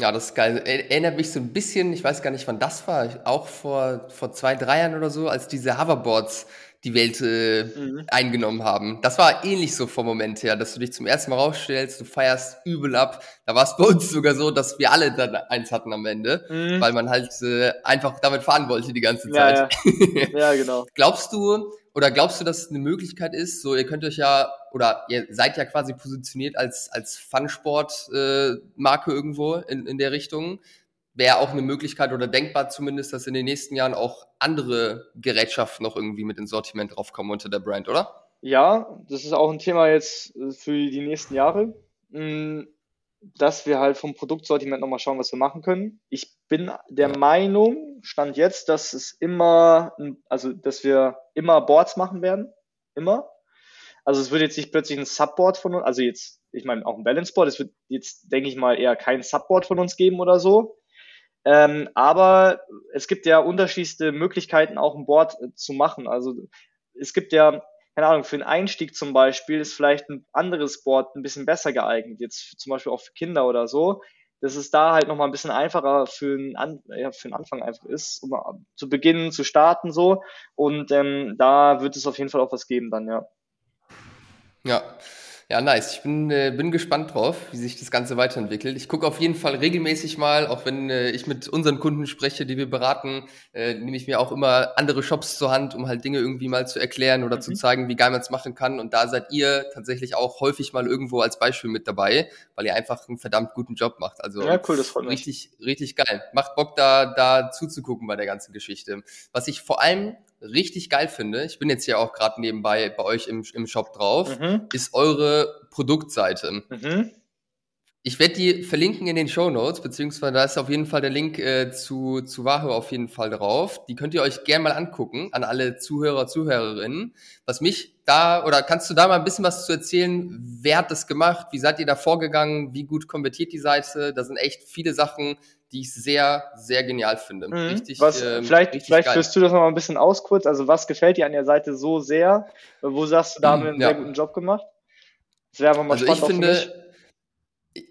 Ja, das ist geil. Erinnert mich so ein bisschen, ich weiß gar nicht, wann das war, auch vor, vor zwei, drei Jahren oder so, als diese Hoverboards die Welt äh, mhm. eingenommen haben. Das war ähnlich so vom Moment her, dass du dich zum ersten Mal rausstellst, du feierst übel ab. Da war es bei uns sogar so, dass wir alle dann eins hatten am Ende, mhm. weil man halt äh, einfach damit fahren wollte die ganze Zeit. Ja, ja. ja genau. Glaubst du, oder glaubst du, dass es eine Möglichkeit ist, so ihr könnt euch ja, oder ihr seid ja quasi positioniert als, als Fun-Sport-Marke äh, irgendwo in, in der Richtung, wäre auch eine Möglichkeit oder denkbar zumindest, dass in den nächsten Jahren auch andere Gerätschaften noch irgendwie mit ins Sortiment draufkommen unter der Brand, oder? Ja, das ist auch ein Thema jetzt äh, für die nächsten Jahre, mm, dass wir halt vom Produktsortiment nochmal schauen, was wir machen können. Ich bin der Meinung, stand jetzt, dass es immer, also dass wir immer Boards machen werden. Immer. Also es wird jetzt nicht plötzlich ein Subboard von uns, also jetzt, ich meine auch ein Balance Board, es wird jetzt, denke ich mal, eher kein Subboard von uns geben oder so. Ähm, aber es gibt ja unterschiedlichste Möglichkeiten, auch ein Board äh, zu machen. Also es gibt ja, keine Ahnung, für einen Einstieg zum Beispiel ist vielleicht ein anderes Board ein bisschen besser geeignet, jetzt zum Beispiel auch für Kinder oder so. Dass es da halt nochmal ein bisschen einfacher für einen, An ja, für einen Anfang einfach ist, um zu beginnen, zu starten so. Und ähm, da wird es auf jeden Fall auch was geben dann, ja. Ja, ja, nice. Ich bin, äh, bin gespannt drauf, wie sich das Ganze weiterentwickelt. Ich gucke auf jeden Fall regelmäßig mal, auch wenn äh, ich mit unseren Kunden spreche, die wir beraten, äh, nehme ich mir auch immer andere Shops zur Hand, um halt Dinge irgendwie mal zu erklären oder mhm. zu zeigen, wie geil man es machen kann. Und da seid ihr tatsächlich auch häufig mal irgendwo als Beispiel mit dabei, weil ihr einfach einen verdammt guten Job macht. Also ja, cool, das freut mich. richtig, richtig geil. Macht Bock da, da zuzugucken bei der ganzen Geschichte. Was ich vor allem richtig geil finde, ich bin jetzt ja auch gerade nebenbei bei euch im, im Shop drauf, mhm. ist eure Produktseite. Mhm. Ich werde die verlinken in den Show Notes, beziehungsweise da ist auf jeden Fall der Link äh, zu, zu Wahoo auf jeden Fall drauf. Die könnt ihr euch gerne mal angucken, an alle Zuhörer, Zuhörerinnen. Was mich da, oder kannst du da mal ein bisschen was zu erzählen? Wer hat das gemacht? Wie seid ihr da vorgegangen? Wie gut konvertiert die Seite? Da sind echt viele Sachen, die ich sehr, sehr genial finde. Mhm. Richtig, was, ähm, vielleicht richtig vielleicht führst du das noch mal ein bisschen aus kurz. Also was gefällt dir an der Seite so sehr? Wo sagst du, da haben wir einen ja. sehr guten Job gemacht? Das wäre einfach mal also spannend. Ich finde,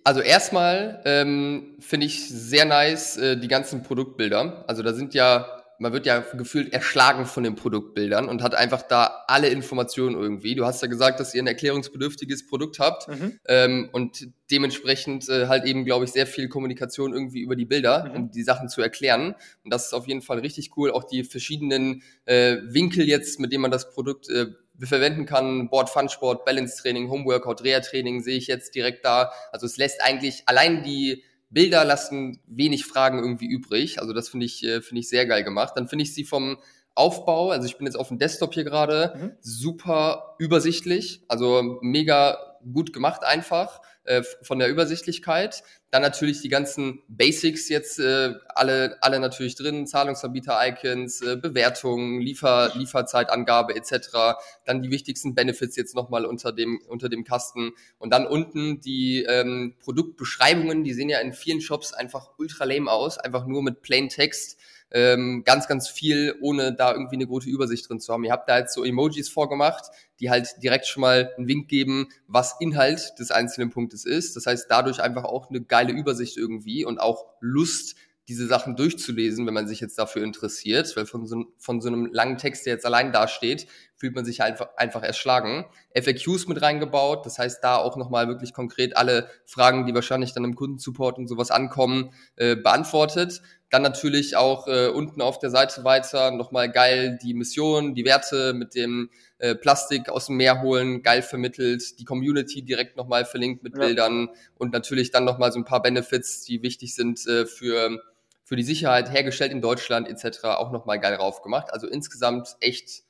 also erstmal ähm, finde ich sehr nice äh, die ganzen Produktbilder. Also da sind ja man wird ja gefühlt erschlagen von den Produktbildern und hat einfach da alle Informationen irgendwie. Du hast ja gesagt, dass ihr ein erklärungsbedürftiges Produkt habt mhm. ähm, und dementsprechend äh, halt eben, glaube ich, sehr viel Kommunikation irgendwie über die Bilder, mhm. um die Sachen zu erklären. Und das ist auf jeden Fall richtig cool. Auch die verschiedenen äh, Winkel jetzt, mit denen man das Produkt äh, verwenden kann. Board Fun Sport, Balance Training, Home Workout, Reha Training sehe ich jetzt direkt da. Also es lässt eigentlich allein die Bilder lassen wenig Fragen irgendwie übrig. Also das finde ich, äh, finde ich sehr geil gemacht. Dann finde ich sie vom Aufbau, also ich bin jetzt auf dem Desktop hier gerade, mhm. super übersichtlich, also mega gut gemacht einfach äh, von der Übersichtlichkeit. Dann natürlich die ganzen Basics jetzt äh, alle, alle natürlich drin, Zahlungsanbieter-Icons, äh, Bewertungen, Liefer, Lieferzeitangabe etc. Dann die wichtigsten Benefits jetzt nochmal unter dem, unter dem Kasten. Und dann unten die ähm, Produktbeschreibungen, die sehen ja in vielen Shops einfach ultra lame aus, einfach nur mit Plain Text ähm, ganz, ganz viel, ohne da irgendwie eine gute Übersicht drin zu haben. Ihr habt da jetzt so Emojis vorgemacht, die halt direkt schon mal einen Wink geben, was Inhalt des einzelnen Punktes ist. Das heißt, dadurch einfach auch eine geile Übersicht irgendwie und auch Lust, diese Sachen durchzulesen, wenn man sich jetzt dafür interessiert, weil von so, von so einem langen Text, der jetzt allein dasteht, fühlt man sich einfach, einfach erschlagen. FAQs mit reingebaut, das heißt da auch nochmal wirklich konkret alle Fragen, die wahrscheinlich dann im Kundensupport und sowas ankommen, äh, beantwortet. Dann natürlich auch äh, unten auf der Seite weiter nochmal geil die Mission, die Werte mit dem äh, Plastik aus dem Meer holen, geil vermittelt, die Community direkt nochmal verlinkt mit ja. Bildern und natürlich dann nochmal so ein paar Benefits, die wichtig sind äh, für für die Sicherheit hergestellt in Deutschland etc. auch nochmal geil drauf gemacht. Also insgesamt echt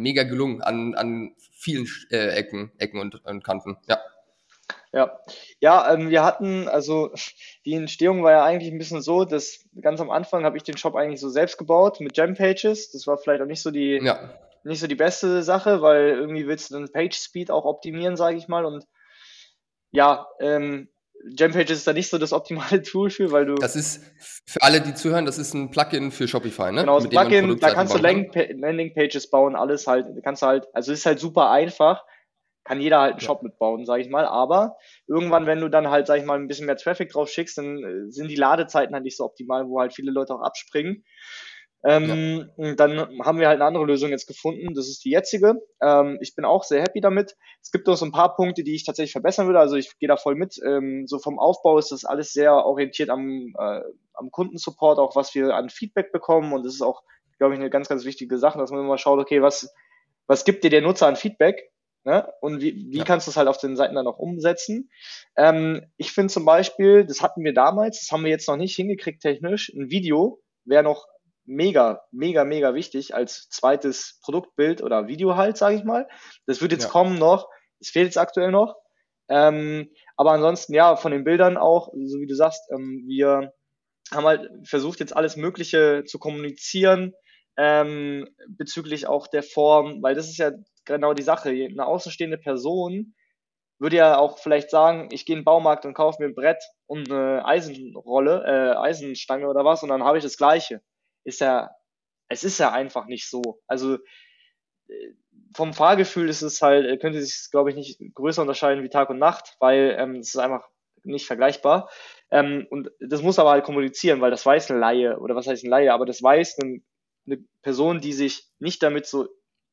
mega gelungen an, an vielen äh, Ecken, Ecken und, und Kanten. Ja. Ja, ja ähm, wir hatten, also die Entstehung war ja eigentlich ein bisschen so, dass ganz am Anfang habe ich den Shop eigentlich so selbst gebaut mit Gem Pages. Das war vielleicht auch nicht so die, ja. nicht so die beste Sache, weil irgendwie willst du dann Page Speed auch optimieren, sage ich mal. Und ja, ähm, Gempages ist da nicht so das optimale Tool für, weil du. Das ist für alle, die zuhören, das ist ein Plugin für Shopify, ne? Genau, das Plugin, da kannst du Landingpages bauen, alles halt, kannst du halt, also ist halt super einfach, kann jeder halt einen ja. Shop mitbauen, sage ich mal, aber irgendwann, wenn du dann halt, sag ich mal, ein bisschen mehr Traffic drauf schickst, dann äh, sind die Ladezeiten halt nicht so optimal, wo halt viele Leute auch abspringen. Ähm, ja. Dann haben wir halt eine andere Lösung jetzt gefunden. Das ist die jetzige. Ähm, ich bin auch sehr happy damit. Es gibt noch so ein paar Punkte, die ich tatsächlich verbessern würde. Also ich gehe da voll mit. Ähm, so vom Aufbau ist das alles sehr orientiert am, äh, am Kundensupport, auch was wir an Feedback bekommen. Und das ist auch, glaube ich, eine ganz, ganz wichtige Sache, dass man immer schaut, okay, was, was gibt dir der Nutzer an Feedback? Ne? Und wie, wie ja. kannst du es halt auf den Seiten dann auch umsetzen? Ähm, ich finde zum Beispiel, das hatten wir damals, das haben wir jetzt noch nicht hingekriegt technisch, ein Video wäre noch mega, mega, mega wichtig als zweites Produktbild oder Video halt, sage ich mal. Das wird jetzt ja. kommen noch, es fehlt jetzt aktuell noch. Ähm, aber ansonsten, ja, von den Bildern auch, so wie du sagst, ähm, wir haben halt versucht, jetzt alles Mögliche zu kommunizieren ähm, bezüglich auch der Form, weil das ist ja genau die Sache. Eine außenstehende Person würde ja auch vielleicht sagen, ich gehe in den Baumarkt und kaufe mir ein Brett und eine Eisenrolle, äh, Eisenstange oder was und dann habe ich das Gleiche ist ja, es ist ja einfach nicht so. Also äh, vom Fahrgefühl ist es halt, äh, könnte sich, glaube ich, nicht größer unterscheiden wie Tag und Nacht, weil ähm, es ist einfach nicht vergleichbar. Ähm, und das muss aber halt kommunizieren, weil das weiß eine Laie, oder was heißt eine Laie, aber das weiß eine, eine Person, die sich nicht damit so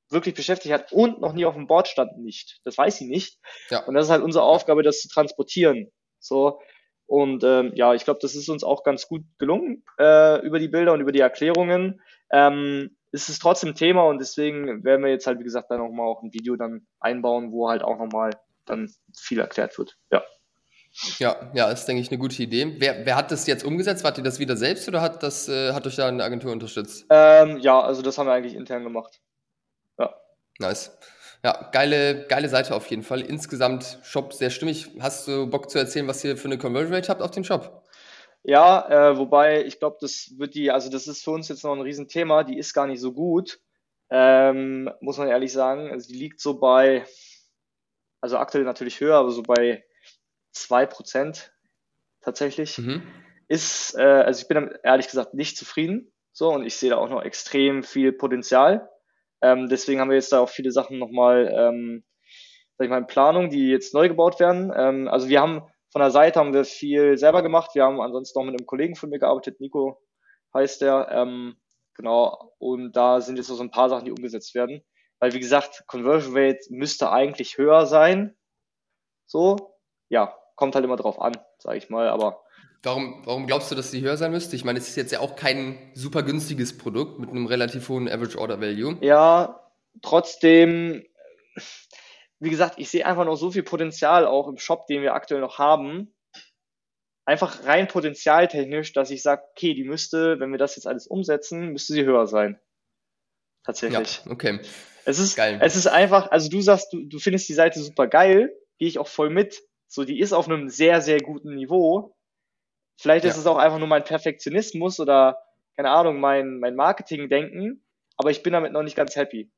wirklich beschäftigt hat und noch nie auf dem Board stand, nicht. Das weiß sie nicht. Ja. Und das ist halt unsere Aufgabe, das zu transportieren. So, und ähm, ja, ich glaube, das ist uns auch ganz gut gelungen äh, über die Bilder und über die Erklärungen. Ähm, es ist trotzdem Thema und deswegen werden wir jetzt halt, wie gesagt, dann nochmal auch ein Video dann einbauen, wo halt auch nochmal dann viel erklärt wird. Ja. Ja, ja, ist, denke ich, eine gute Idee. Wer, wer hat das jetzt umgesetzt? Wart ihr das wieder selbst oder hat das, äh, hat euch da eine Agentur unterstützt? Ähm, ja, also das haben wir eigentlich intern gemacht. Ja. Nice. Ja, geile, geile Seite auf jeden Fall. Insgesamt Shop sehr stimmig. Hast du Bock zu erzählen, was ihr für eine Conversion Rate habt auf dem Shop? Ja, äh, wobei ich glaube, das wird die, also das ist für uns jetzt noch ein Riesenthema, die ist gar nicht so gut, ähm, muss man ehrlich sagen. Also die liegt so bei, also aktuell natürlich höher, aber so bei 2% tatsächlich. Mhm. Ist, äh, also ich bin ehrlich gesagt nicht zufrieden. So, und ich sehe da auch noch extrem viel Potenzial. Ähm, deswegen haben wir jetzt da auch viele Sachen nochmal, ähm, sag ich mal, in Planung, die jetzt neu gebaut werden. Ähm, also wir haben von der Seite haben wir viel selber gemacht. Wir haben ansonsten noch mit einem Kollegen von mir gearbeitet, Nico heißt der. Ähm, genau, und da sind jetzt noch so ein paar Sachen, die umgesetzt werden. Weil wie gesagt, Conversion Rate müsste eigentlich höher sein. So, ja, kommt halt immer drauf an, sage ich mal, aber Warum, warum glaubst du, dass sie höher sein müsste? Ich meine, es ist jetzt ja auch kein super günstiges Produkt mit einem relativ hohen Average Order Value. Ja, trotzdem, wie gesagt, ich sehe einfach noch so viel Potenzial auch im Shop, den wir aktuell noch haben. Einfach rein potenzialtechnisch, dass ich sage, okay, die müsste, wenn wir das jetzt alles umsetzen, müsste sie höher sein. Tatsächlich. Ja, okay. Es ist, geil. es ist einfach, also du sagst, du, du findest die Seite super geil, gehe ich auch voll mit. So, die ist auf einem sehr, sehr guten Niveau Vielleicht ja. ist es auch einfach nur mein Perfektionismus oder, keine Ahnung, mein, mein Marketing-Denken, aber ich bin damit noch nicht ganz happy.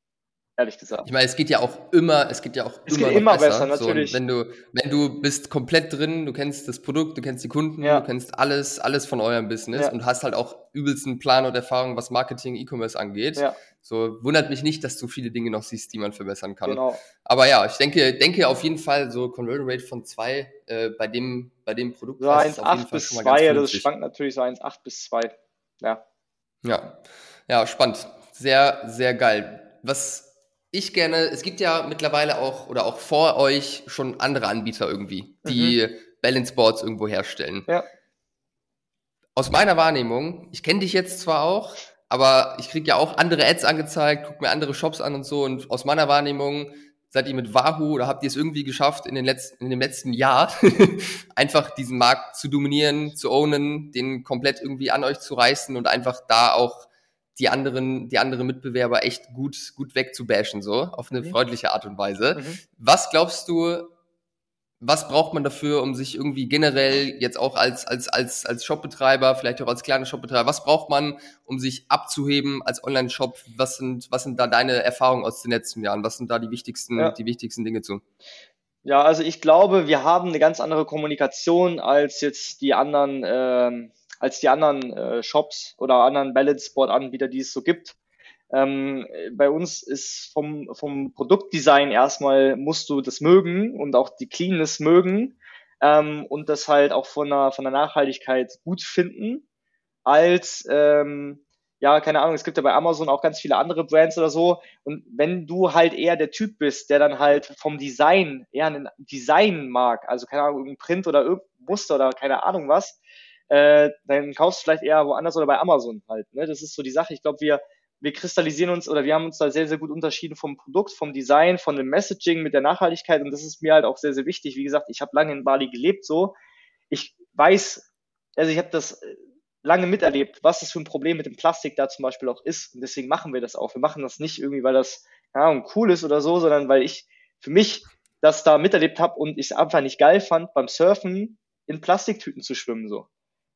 Ehrlich gesagt. Ich meine, es geht ja auch immer, es geht ja auch es immer, geht immer besser, besser natürlich. So, wenn du, wenn du bist komplett drin, du kennst das Produkt, du kennst die Kunden, ja. du kennst alles, alles von eurem Business ja. und hast halt auch übelsten Plan und Erfahrung, was Marketing, E-Commerce angeht. Ja. So wundert mich nicht, dass du viele Dinge noch siehst, die man verbessern kann. Genau. Aber ja, ich denke, denke auf jeden Fall so Conversion Rate von zwei äh, bei dem, bei dem Produkt. So 1,8 bis 2, das schwankt natürlich so 1,8 bis 2. Ja. Ja. Ja, spannend. Sehr, sehr geil. Was ich gerne, es gibt ja mittlerweile auch oder auch vor euch schon andere Anbieter irgendwie, die mhm. Balance Boards irgendwo herstellen. Ja. Aus meiner Wahrnehmung, ich kenne dich jetzt zwar auch, aber ich kriege ja auch andere Ads angezeigt, gucke mir andere Shops an und so und aus meiner Wahrnehmung seid ihr mit Wahoo oder habt ihr es irgendwie geschafft, in, den letzten, in dem letzten Jahr einfach diesen Markt zu dominieren, zu ownen, den komplett irgendwie an euch zu reißen und einfach da auch die anderen, die anderen Mitbewerber echt gut, gut wegzubashen, so, auf eine mhm. freundliche Art und Weise. Mhm. Was glaubst du, was braucht man dafür, um sich irgendwie generell jetzt auch als, als, als, als Shopbetreiber, vielleicht auch als kleiner Shopbetreiber, was braucht man, um sich abzuheben als Online-Shop? Was sind, was sind da deine Erfahrungen aus den letzten Jahren? Was sind da die wichtigsten, ja. die wichtigsten Dinge zu? Ja, also ich glaube, wir haben eine ganz andere Kommunikation als jetzt die anderen, äh, als die anderen äh, Shops oder anderen Balance Board Anbieter, die es so gibt. Ähm, bei uns ist vom, vom Produktdesign erstmal musst du das mögen und auch die Cleanness mögen ähm, und das halt auch von der, von der Nachhaltigkeit gut finden, als, ähm, ja, keine Ahnung, es gibt ja bei Amazon auch ganz viele andere Brands oder so. Und wenn du halt eher der Typ bist, der dann halt vom Design eher ein Design mag, also keine Ahnung, irgendein Print oder irgendein Muster oder keine Ahnung was, äh, dann kaufst du vielleicht eher woanders oder bei Amazon halt. Ne? Das ist so die Sache. Ich glaube, wir, wir kristallisieren uns oder wir haben uns da sehr, sehr gut unterschieden vom Produkt, vom Design, von dem Messaging mit der Nachhaltigkeit und das ist mir halt auch sehr, sehr wichtig. Wie gesagt, ich habe lange in Bali gelebt so. Ich weiß, also ich habe das äh, lange miterlebt, was das für ein Problem mit dem Plastik da zum Beispiel auch ist und deswegen machen wir das auch. Wir machen das nicht irgendwie, weil das ja, cool ist oder so, sondern weil ich für mich das da miterlebt habe und ich es einfach nicht geil fand, beim Surfen in Plastiktüten zu schwimmen so.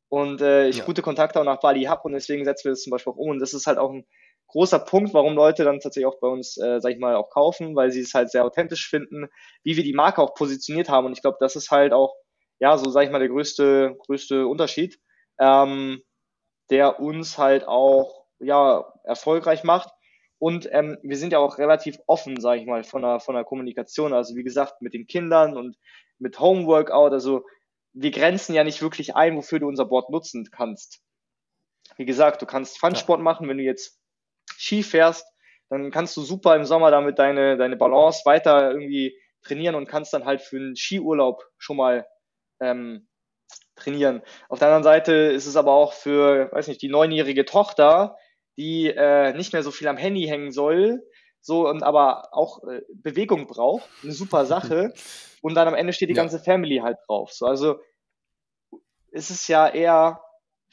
Und äh, ich ja. gute Kontakte auch nach Bali habe und deswegen setzen wir das zum Beispiel auch um und das ist halt auch ein großer Punkt, warum Leute dann tatsächlich auch bei uns, äh, sag ich mal, auch kaufen, weil sie es halt sehr authentisch finden, wie wir die Marke auch positioniert haben. Und ich glaube, das ist halt auch, ja, so sag ich mal, der größte, größte Unterschied, ähm, der uns halt auch, ja, erfolgreich macht. Und ähm, wir sind ja auch relativ offen, sage ich mal, von der, von der Kommunikation. Also wie gesagt, mit den Kindern und mit Homeworkout. Also wir grenzen ja nicht wirklich ein, wofür du unser Board nutzen kannst. Wie gesagt, du kannst Funsport machen, wenn du jetzt Ski fährst, dann kannst du super im Sommer damit deine, deine Balance weiter irgendwie trainieren und kannst dann halt für einen Skiurlaub schon mal ähm, trainieren. Auf der anderen Seite ist es aber auch für, weiß nicht, die neunjährige Tochter, die äh, nicht mehr so viel am Handy hängen soll, so und aber auch äh, Bewegung braucht, eine super Sache. Und dann am Ende steht die ja. ganze Family halt drauf. So, also es ist ja eher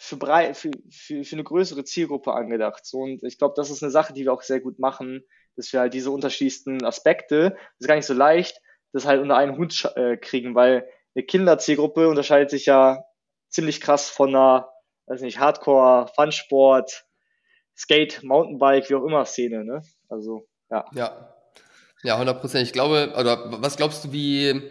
für, brei für, für, für eine größere Zielgruppe angedacht. So, und ich glaube, das ist eine Sache, die wir auch sehr gut machen, dass wir halt diese unterschiedlichsten Aspekte, das ist gar nicht so leicht, das halt unter einen Hut äh, kriegen, weil eine Kinderzielgruppe unterscheidet sich ja ziemlich krass von einer, weiß nicht, Hardcore, Funsport, Skate, Mountainbike, wie auch immer Szene, ne? Also, ja. Ja. Ja, 100 Prozent. Ich glaube, oder was glaubst du, wie,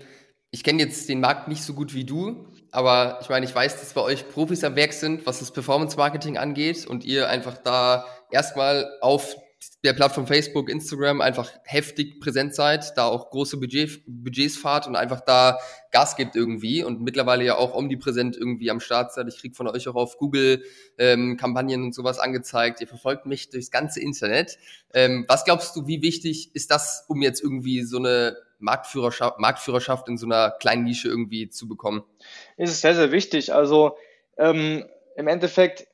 ich kenne jetzt den Markt nicht so gut wie du, aber ich meine, ich weiß, dass bei euch Profis am Werk sind, was das Performance Marketing angeht und ihr einfach da erstmal auf der Plattform Facebook, Instagram einfach heftig präsent seid, da auch große Budget, Budgets fahrt und einfach da Gas gibt irgendwie und mittlerweile ja auch omnipräsent irgendwie am Start seid. Ich krieg von euch auch auf Google ähm, Kampagnen und sowas angezeigt. Ihr verfolgt mich durchs ganze Internet. Ähm, was glaubst du, wie wichtig ist das, um jetzt irgendwie so eine Marktführerschaft, Marktführerschaft in so einer kleinen Nische irgendwie zu bekommen? Ist sehr, sehr wichtig. Also ähm, im Endeffekt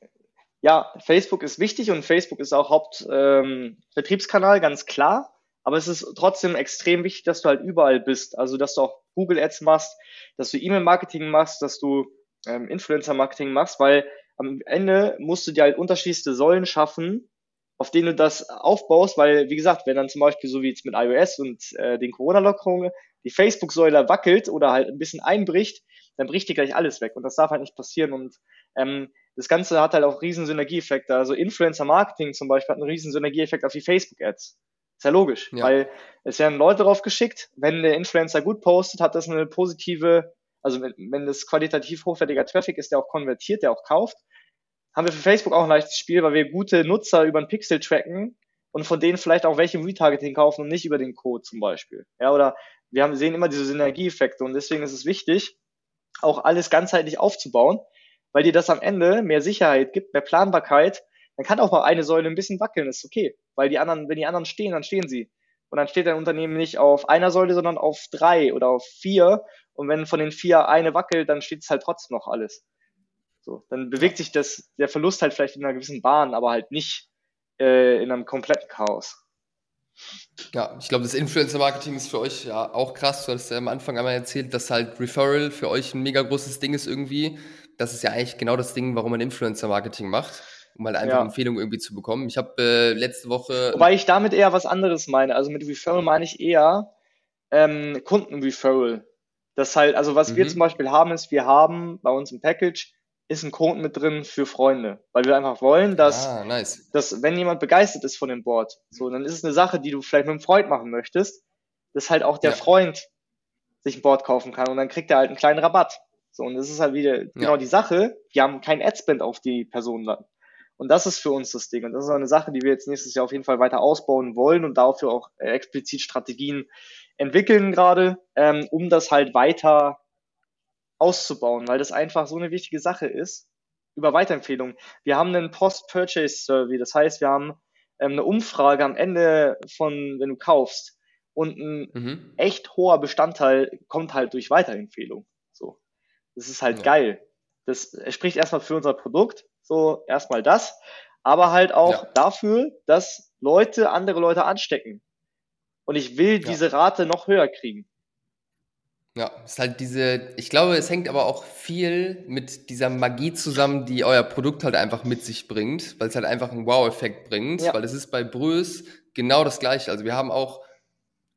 ja, Facebook ist wichtig und Facebook ist auch Hauptvertriebskanal, ähm, ganz klar. Aber es ist trotzdem extrem wichtig, dass du halt überall bist. Also, dass du auch Google Ads machst, dass du E-Mail-Marketing machst, dass du ähm, Influencer-Marketing machst, weil am Ende musst du dir halt unterschiedlichste Säulen schaffen, auf denen du das aufbaust, weil, wie gesagt, wenn dann zum Beispiel so wie jetzt mit iOS und äh, den Corona-Lockerungen die Facebook-Säule wackelt oder halt ein bisschen einbricht, dann bricht dir gleich alles weg. Und das darf halt nicht passieren. Und ähm, das Ganze hat halt auch riesen Synergieeffekte. Also Influencer-Marketing zum Beispiel hat einen riesen Synergieeffekt auf die Facebook-Ads. Ist ja logisch, ja. weil es werden Leute drauf geschickt. Wenn der Influencer gut postet, hat das eine positive, also wenn, wenn das qualitativ hochwertiger Traffic ist, der auch konvertiert, der auch kauft, haben wir für Facebook auch ein leichtes Spiel, weil wir gute Nutzer über einen Pixel tracken und von denen vielleicht auch welche im Retargeting kaufen und nicht über den Code zum Beispiel. Ja, oder wir haben, sehen immer diese Synergieeffekte und deswegen ist es wichtig, auch alles ganzheitlich aufzubauen weil dir das am Ende mehr Sicherheit gibt, mehr Planbarkeit. Dann kann auch mal eine Säule ein bisschen wackeln, ist okay. Weil die anderen, wenn die anderen stehen, dann stehen sie. Und dann steht dein Unternehmen nicht auf einer Säule, sondern auf drei oder auf vier. Und wenn von den vier eine wackelt, dann steht es halt trotzdem noch alles. So, dann bewegt sich das, der Verlust halt vielleicht in einer gewissen Bahn, aber halt nicht äh, in einem kompletten Chaos. Ja, ich glaube, das Influencer-Marketing ist für euch ja auch krass. Du hast ja am Anfang einmal erzählt, dass halt Referral für euch ein mega großes Ding ist irgendwie das ist ja eigentlich genau das Ding, warum man Influencer-Marketing macht, um halt einfach ja. Empfehlungen irgendwie zu bekommen. Ich habe äh, letzte Woche. Wobei ich damit eher was anderes meine. Also mit Referral meine ich eher ähm, Kunden-Referral. Das halt, also was wir zum Mhm. Beispiel haben, ist, wir haben bei uns im Package ist ein Code mit drin für Freunde, weil wir einfach wollen, dass, Ah, nice. dass wenn jemand begeistert ist von dem Board, so, dann ist es eine Sache, die du vielleicht mit einem Freund machen möchtest, dass halt auch der Ja. Freund sich ein Board kaufen kann und dann kriegt er halt einen kleinen Rabatt. So, und das ist halt wieder genau Ja. die Sache. Wir haben kein Adspend auf die Person dann. Und das ist für uns das Ding. Und das ist auch eine Sache, die wir jetzt nächstes Jahr auf jeden Fall weiter ausbauen wollen und dafür auch äh, explizit Strategien entwickeln gerade, ähm, um das halt weiter auszubauen, weil das einfach so eine wichtige Sache ist. Über Weiterempfehlungen. Wir haben einen Post-Purchase-Survey. Das heißt, wir haben ähm, eine Umfrage am Ende von, wenn du kaufst. Und ein Mhm. echt hoher Bestandteil kommt halt durch Weiterempfehlung. So. Das ist halt Ja. geil. Das spricht erstmal für unser Produkt. So, erstmal das. Aber halt auch Ja. dafür, dass Leute andere Leute anstecken. Und ich will Ja. diese Rate noch höher kriegen. Ja, es ist halt diese, ich glaube, es hängt aber auch viel mit dieser Magie zusammen, die euer Produkt halt einfach mit sich bringt, weil es halt einfach einen Wow-Effekt bringt, Ja. weil es ist bei Brös genau das Gleiche. Also wir haben auch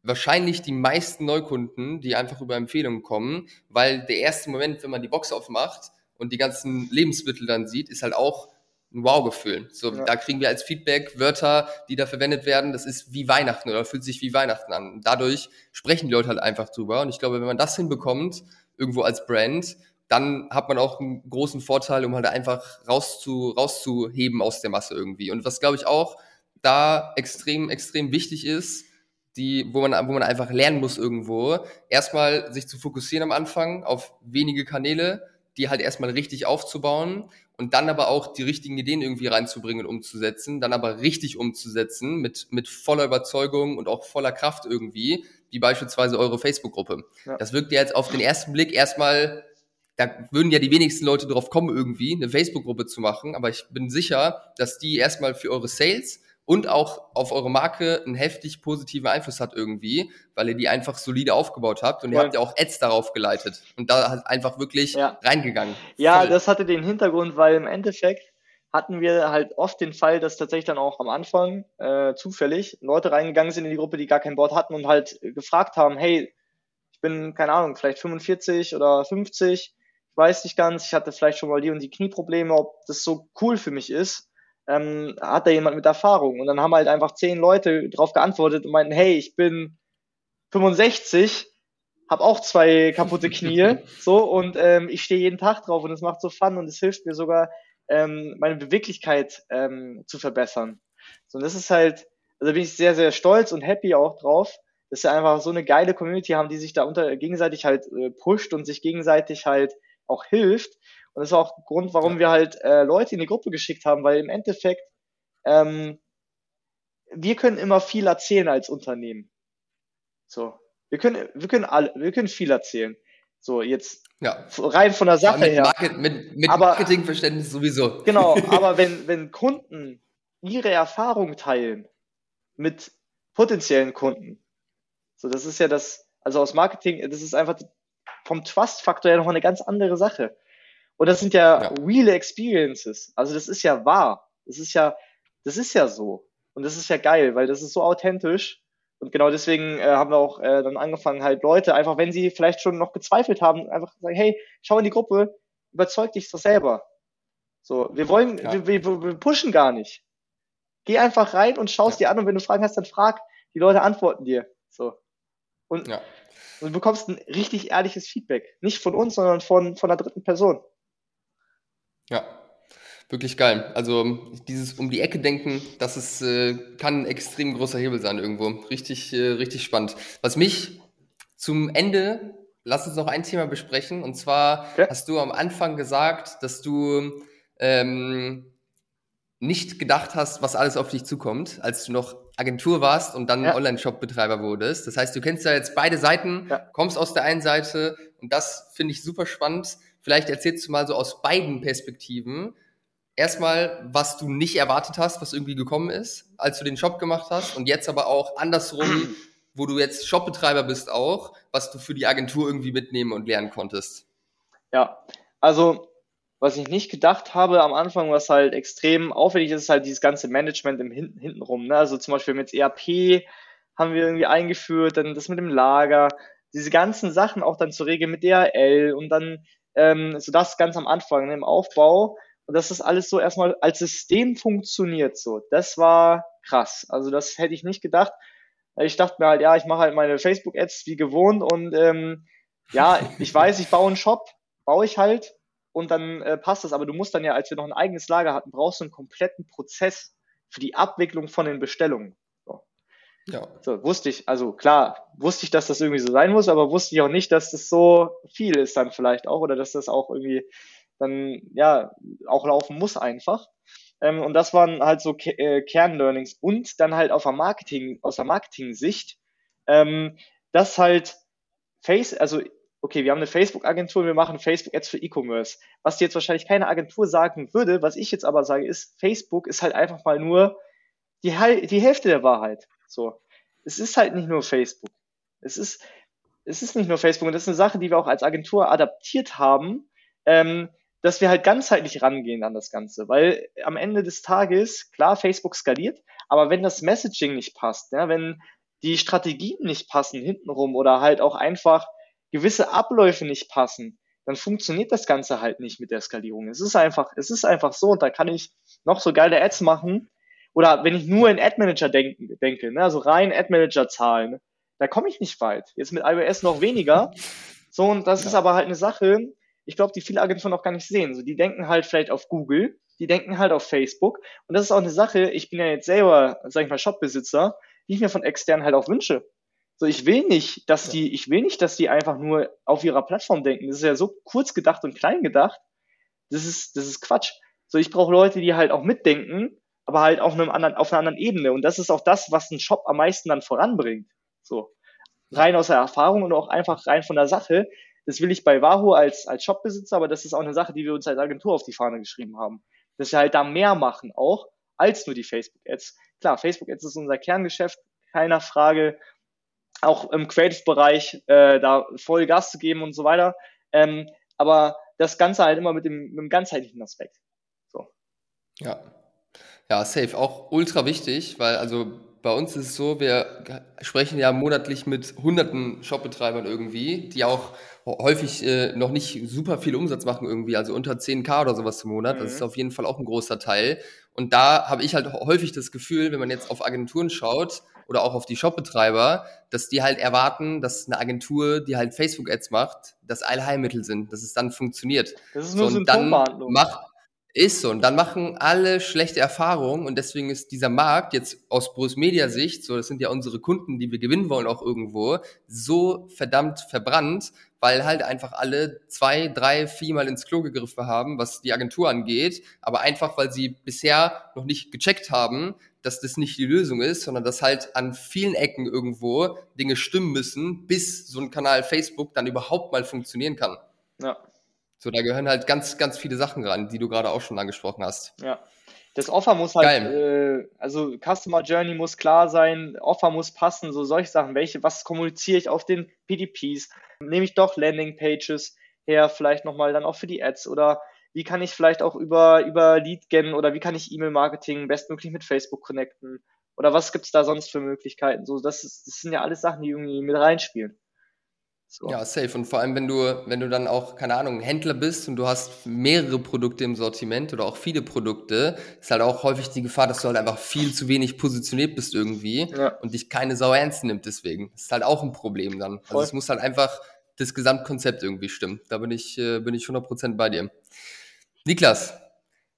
wahrscheinlich die meisten Neukunden, die einfach über Empfehlungen kommen, weil der erste Moment, wenn man die Box aufmacht und die ganzen Lebensmittel dann sieht, ist halt auch ein Wow-Gefühl. So, Ja. da kriegen wir als Feedback Wörter, die da verwendet werden, das ist wie Weihnachten oder fühlt sich wie Weihnachten an. Und dadurch sprechen die Leute halt einfach drüber. Und ich glaube, wenn man das hinbekommt, irgendwo als Brand, dann hat man auch einen großen Vorteil, um halt einfach rauszu, rauszuheben aus der Masse irgendwie. Und was glaube ich auch da extrem, extrem wichtig ist, die, wo man, wo man einfach lernen muss irgendwo, erstmal sich zu fokussieren am Anfang auf wenige Kanäle, die halt erstmal richtig aufzubauen und dann aber auch die richtigen Ideen irgendwie reinzubringen und umzusetzen, dann aber richtig umzusetzen mit, mit voller Überzeugung und auch voller Kraft irgendwie, wie beispielsweise eure Facebook-Gruppe. Ja. Das wirkt ja jetzt auf den ersten Blick erstmal, da würden ja die wenigsten Leute drauf kommen, irgendwie eine Facebook-Gruppe zu machen, aber ich bin sicher, dass die erstmal für eure Sales und auch auf eure Marke einen heftig positiven Einfluss hat irgendwie, weil ihr die einfach solide aufgebaut habt und ihr Voll. habt ja auch Ads darauf geleitet und da halt einfach wirklich Ja. reingegangen. Ja, Voll. das hatte den Hintergrund, weil im Endeffekt hatten wir halt oft den Fall, dass tatsächlich dann auch am Anfang äh, zufällig Leute reingegangen sind in die Gruppe, die gar kein Board hatten und halt gefragt haben, hey, ich bin, keine Ahnung, vielleicht 45 oder 50, ich weiß nicht ganz, ich hatte vielleicht schon mal die und die Knieprobleme, ob das so cool für mich ist. Ähm, hat da jemand mit Erfahrung? Und dann haben halt einfach zehn Leute drauf geantwortet und meinten, hey, ich bin 65, habe auch zwei kaputte Knie, so und ähm, ich stehe jeden Tag drauf und es macht so Fun und es hilft mir sogar, ähm, meine Beweglichkeit ähm, zu verbessern. So, und das ist halt, also bin ich sehr, sehr stolz und happy auch drauf, dass wir einfach so eine geile Community haben, die sich da unter gegenseitig halt äh, pusht und sich gegenseitig halt auch hilft. Und das ist auch der Grund, warum Ja. wir halt äh, Leute in die Gruppe geschickt haben, weil im Endeffekt ähm, wir können immer viel erzählen als Unternehmen. So, wir können, wir können alle, wir können viel erzählen. So, jetzt Ja. rein von der Sache mit, her. Market, mit, mit Aber- Marketingverständnis sowieso. Genau, aber wenn, wenn Kunden ihre Erfahrung teilen mit potenziellen Kunden, so das ist ja das, also aus Marketing, das ist einfach vom Trust-Faktor her noch eine ganz andere Sache. Und das sind ja, Ja. real Experiences. Also das ist ja wahr. Das ist ja, das ist ja so. Und das ist ja geil, weil das ist so authentisch. Und genau deswegen äh, haben wir auch äh, dann angefangen, halt Leute, einfach wenn sie vielleicht schon noch gezweifelt haben, einfach sagen, hey, schau in die Gruppe, überzeug dich doch selber. So, wir wollen, Ja. wir, wir, wir pushen gar nicht. Geh einfach rein und schaust dir an und wenn du Fragen hast, dann frag. Die Leute antworten dir. So. Und, Ja. und du bekommst ein richtig ehrliches Feedback. Nicht von uns, sondern von, von einer dritten Person. Ja, wirklich geil. Also dieses um die Ecke denken, das ist, äh, kann ein extrem großer Hebel sein irgendwo. Richtig, äh, richtig spannend. Was mich zum Ende, lass uns noch ein Thema besprechen. Und zwar Okay. hast du am Anfang gesagt, dass du ähm, nicht gedacht hast, was alles auf dich zukommt, als du noch Agentur warst und dann Ja. Online-Shop-Betreiber wurdest. Das heißt, du kennst ja jetzt beide Seiten, Ja. kommst aus der einen Seite und das finde ich super spannend. Vielleicht erzählst du mal so aus beiden Perspektiven. Erstmal, was du nicht erwartet hast, was irgendwie gekommen ist, als du den Shop gemacht hast und jetzt aber auch andersrum, wo du jetzt Shopbetreiber bist auch, was du für die Agentur irgendwie mitnehmen und lernen konntest. Ja, also was ich nicht gedacht habe am Anfang, was halt extrem aufwendig ist, ist halt dieses ganze Management im Hin hintenrum. Ne? Also zum Beispiel mit ERP haben wir irgendwie eingeführt, dann das mit dem Lager, diese ganzen Sachen auch dann zu regeln mit DHL und dann ähm, so das ganz am Anfang ne, im Aufbau und dass das alles so erstmal als System funktioniert so. Das war krass. Also das hätte ich nicht gedacht. Ich dachte mir halt, ja, ich mache halt meine Facebook-Ads wie gewohnt und ähm, ja, ich weiß, ich baue einen Shop, baue ich halt und dann äh, passt das. Aber du musst dann ja, als wir noch ein eigenes Lager hatten, brauchst du einen kompletten Prozess für die Abwicklung von den Bestellungen. Ja. So, wusste ich, also klar, wusste ich, dass das irgendwie so sein muss, aber wusste ich auch nicht, dass das so viel ist dann vielleicht auch oder dass das auch irgendwie dann, ja, auch laufen muss einfach. Ähm, und das waren halt so Ke äh, Kernlearnings und dann halt auf der Marketing, aus der Marketing-Sicht, ähm, dass halt Face, also okay, wir haben eine Facebook-Agentur, wir machen Facebook-Ads für E-Commerce. Was dir jetzt wahrscheinlich keine Agentur sagen würde, was ich jetzt aber sage, ist, Facebook ist halt einfach mal nur die, die Hälfte der Wahrheit. So. Es ist halt nicht nur Facebook. Es ist, es ist nicht nur Facebook und das ist eine Sache, die wir auch als Agentur adaptiert haben, ähm, dass wir halt ganzheitlich rangehen an das Ganze, weil am Ende des Tages, klar, Facebook skaliert, aber wenn das Messaging nicht passt, ja, wenn die Strategien nicht passen hintenrum oder halt auch einfach gewisse Abläufe nicht passen, dann funktioniert das Ganze halt nicht mit der Skalierung. Es ist einfach, es ist einfach so und da kann ich noch so geile Ads machen oder wenn ich nur in Ad Manager denken, denke, ne, also rein Ad Manager Zahlen, da komme ich nicht weit. Jetzt mit iOS noch weniger. So und das ja. ist aber halt eine Sache, ich glaube, die viele Agenturen auch gar nicht sehen. So, die denken halt vielleicht auf Google, die denken halt auf Facebook und das ist auch eine Sache, ich bin ja jetzt selber, sag ich mal, Shopbesitzer, die ich mir von externen halt auch wünsche. So, ich will nicht, dass ja. die, ich will nicht, dass die einfach nur auf ihrer Plattform denken. Das ist ja so kurz gedacht und klein gedacht. Das ist, das ist Quatsch. So, ich brauche Leute, die halt auch mitdenken, aber halt auf einem anderen, auf einer anderen Ebene. Und das ist auch das, was einen Shop am meisten dann voranbringt. So. Rein aus der Erfahrung und auch einfach rein von der Sache. Das will ich bei Wahoo als, als Shopbesitzer, aber das ist auch eine Sache, die wir uns als Agentur auf die Fahne geschrieben haben. Dass wir halt da mehr machen auch, als nur die Facebook-Ads. Klar, Facebook-Ads ist unser Kerngeschäft, keiner Frage auch im Creative-Bereich äh, da voll Gas zu geben und so weiter. Ähm, aber das Ganze halt immer mit dem, mit dem ganzheitlichen Aspekt. So. Ja. Ja, safe. Auch ultra wichtig, weil also bei uns ist es so, wir sprechen ja monatlich mit hunderten Shopbetreibern irgendwie, die auch häufig äh, noch nicht super viel Umsatz machen irgendwie, also unter 10k oder sowas im Monat. Mhm. Das ist auf jeden Fall auch ein großer Teil. Und da habe ich halt häufig das Gefühl, wenn man jetzt auf Agenturen schaut, oder auch auf die Shopbetreiber, dass die halt erwarten, dass eine Agentur, die halt Facebook-Ads macht, das Allheilmittel sind, dass es dann funktioniert. Das ist nur so, und dann macht, ist so. Und dann machen alle schlechte Erfahrungen und deswegen ist dieser Markt jetzt aus Bruce Media Sicht, so, das sind ja unsere Kunden, die wir gewinnen wollen auch irgendwo, so verdammt verbrannt, weil halt einfach alle zwei, drei, viermal ins Klo gegriffen haben, was die Agentur angeht, aber einfach, weil sie bisher noch nicht gecheckt haben, dass das nicht die Lösung ist, sondern dass halt an vielen Ecken irgendwo Dinge stimmen müssen, bis so ein Kanal Facebook dann überhaupt mal funktionieren kann. Ja. So, da gehören halt ganz, ganz viele Sachen ran, die du gerade auch schon angesprochen hast. Ja. Das Offer muss halt, äh, also Customer Journey muss klar sein, Offer muss passen, so solche Sachen. Welche, was kommuniziere ich auf den PDPs? Nehme ich doch Landing Pages her, vielleicht nochmal dann auch für die Ads oder wie kann ich vielleicht auch über, über Lead-Gen oder wie kann ich E-Mail-Marketing bestmöglich mit Facebook connecten? Oder was gibt's da sonst für Möglichkeiten? So, das, ist, das sind ja alles Sachen, die irgendwie mit reinspielen. So. Ja, safe. Und vor allem, wenn du, wenn du dann auch, keine Ahnung, Händler bist und du hast mehrere Produkte im Sortiment oder auch viele Produkte, ist halt auch häufig die Gefahr, dass du halt einfach viel zu wenig positioniert bist irgendwie ja. und dich keine Sau ernst nimmt deswegen. Das ist halt auch ein Problem dann. Also Voll. Also es muss halt einfach das Gesamtkonzept irgendwie stimmen. Da bin ich, äh, bin ich 100% bei dir. Niklas,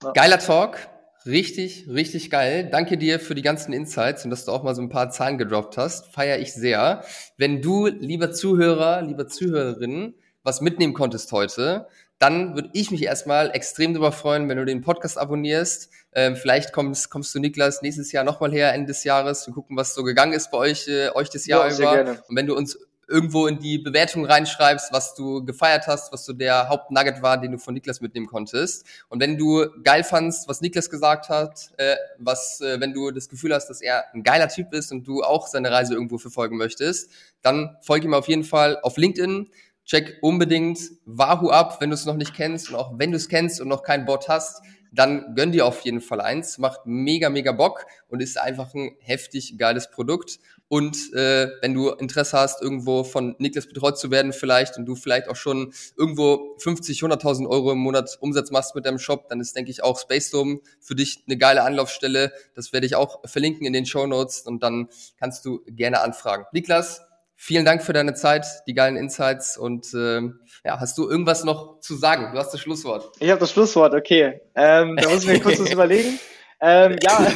ja. geiler Talk. Richtig, richtig geil. Danke dir für die ganzen Insights und dass du auch mal so ein paar Zahlen gedroppt hast. Feier ich sehr. Wenn du, lieber Zuhörer, lieber Zuhörerin, was mitnehmen konntest heute, dann würde ich mich erstmal extrem darüber freuen, wenn du den Podcast abonnierst. Ähm, vielleicht kommst, kommst du, Niklas, nächstes Jahr nochmal her, Ende des Jahres. Wir gucken, was so gegangen ist bei euch, äh, euch das Jahr ja, über. Gerne. Und wenn du uns irgendwo in die Bewertung reinschreibst, was du gefeiert hast, was so der Hauptnugget war, den du von Niklas mitnehmen konntest. Und wenn du geil fandst, was Niklas gesagt hat, äh, was, äh, wenn du das Gefühl hast, dass er ein geiler Typ ist und du auch seine Reise irgendwo verfolgen möchtest, dann folge ihm auf jeden Fall auf LinkedIn. Check unbedingt Wahoo ab, wenn du es noch nicht kennst und auch wenn du es kennst und noch keinen Bot hast, dann gönn dir auf jeden Fall eins. Macht mega, mega Bock und ist einfach ein heftig geiles Produkt. Und äh, wenn du Interesse hast, irgendwo von Niklas betreut zu werden vielleicht und du vielleicht auch schon irgendwo 50, 100.000 Euro im Monat Umsatz machst mit deinem Shop, dann ist, denke ich, auch Space Dome für dich eine geile Anlaufstelle. Das werde ich auch verlinken in den Show Notes und dann kannst du gerne anfragen. Niklas, vielen Dank für deine Zeit, die geilen Insights und äh, ja, hast du irgendwas noch zu sagen? Du hast das Schlusswort. Ich habe das Schlusswort, okay. Ähm, da muss ich mir kurz was überlegen. Ähm, ja,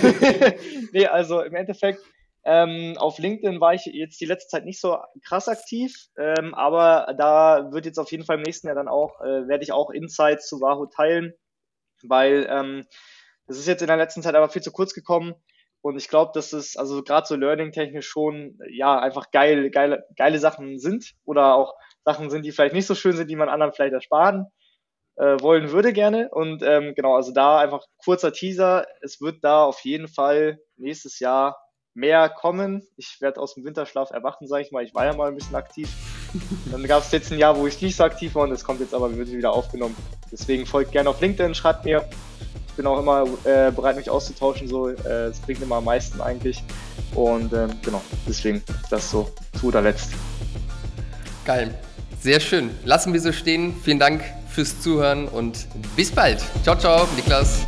nee, also im Endeffekt ähm, auf LinkedIn war ich jetzt die letzte Zeit nicht so krass aktiv, ähm, aber da wird jetzt auf jeden Fall im nächsten Jahr dann auch, äh, werde ich auch Insights zu Wahoo teilen, weil ähm, das ist jetzt in der letzten Zeit aber viel zu kurz gekommen. Und ich glaube, dass es also gerade so learning-technisch schon ja einfach geil, geile, geile Sachen sind oder auch Sachen sind, die vielleicht nicht so schön sind, die man anderen vielleicht ersparen äh, wollen würde gerne. Und ähm, genau, also da einfach kurzer Teaser. Es wird da auf jeden Fall nächstes Jahr mehr kommen. Ich werde aus dem Winterschlaf erwachen, sage ich mal. Ich war ja mal ein bisschen aktiv. Dann gab es jetzt ein Jahr, wo ich nicht so aktiv war und es kommt jetzt aber wird wieder aufgenommen. Deswegen folgt gerne auf LinkedIn, schreibt mir. Ich bin auch immer äh, bereit, mich auszutauschen. So, äh, es bringt immer am meisten eigentlich. Und ähm, genau, deswegen das so zu guter Letzt. Geil. Sehr schön. Lassen wir so stehen. Vielen Dank fürs Zuhören und bis bald. Ciao, ciao, Niklas.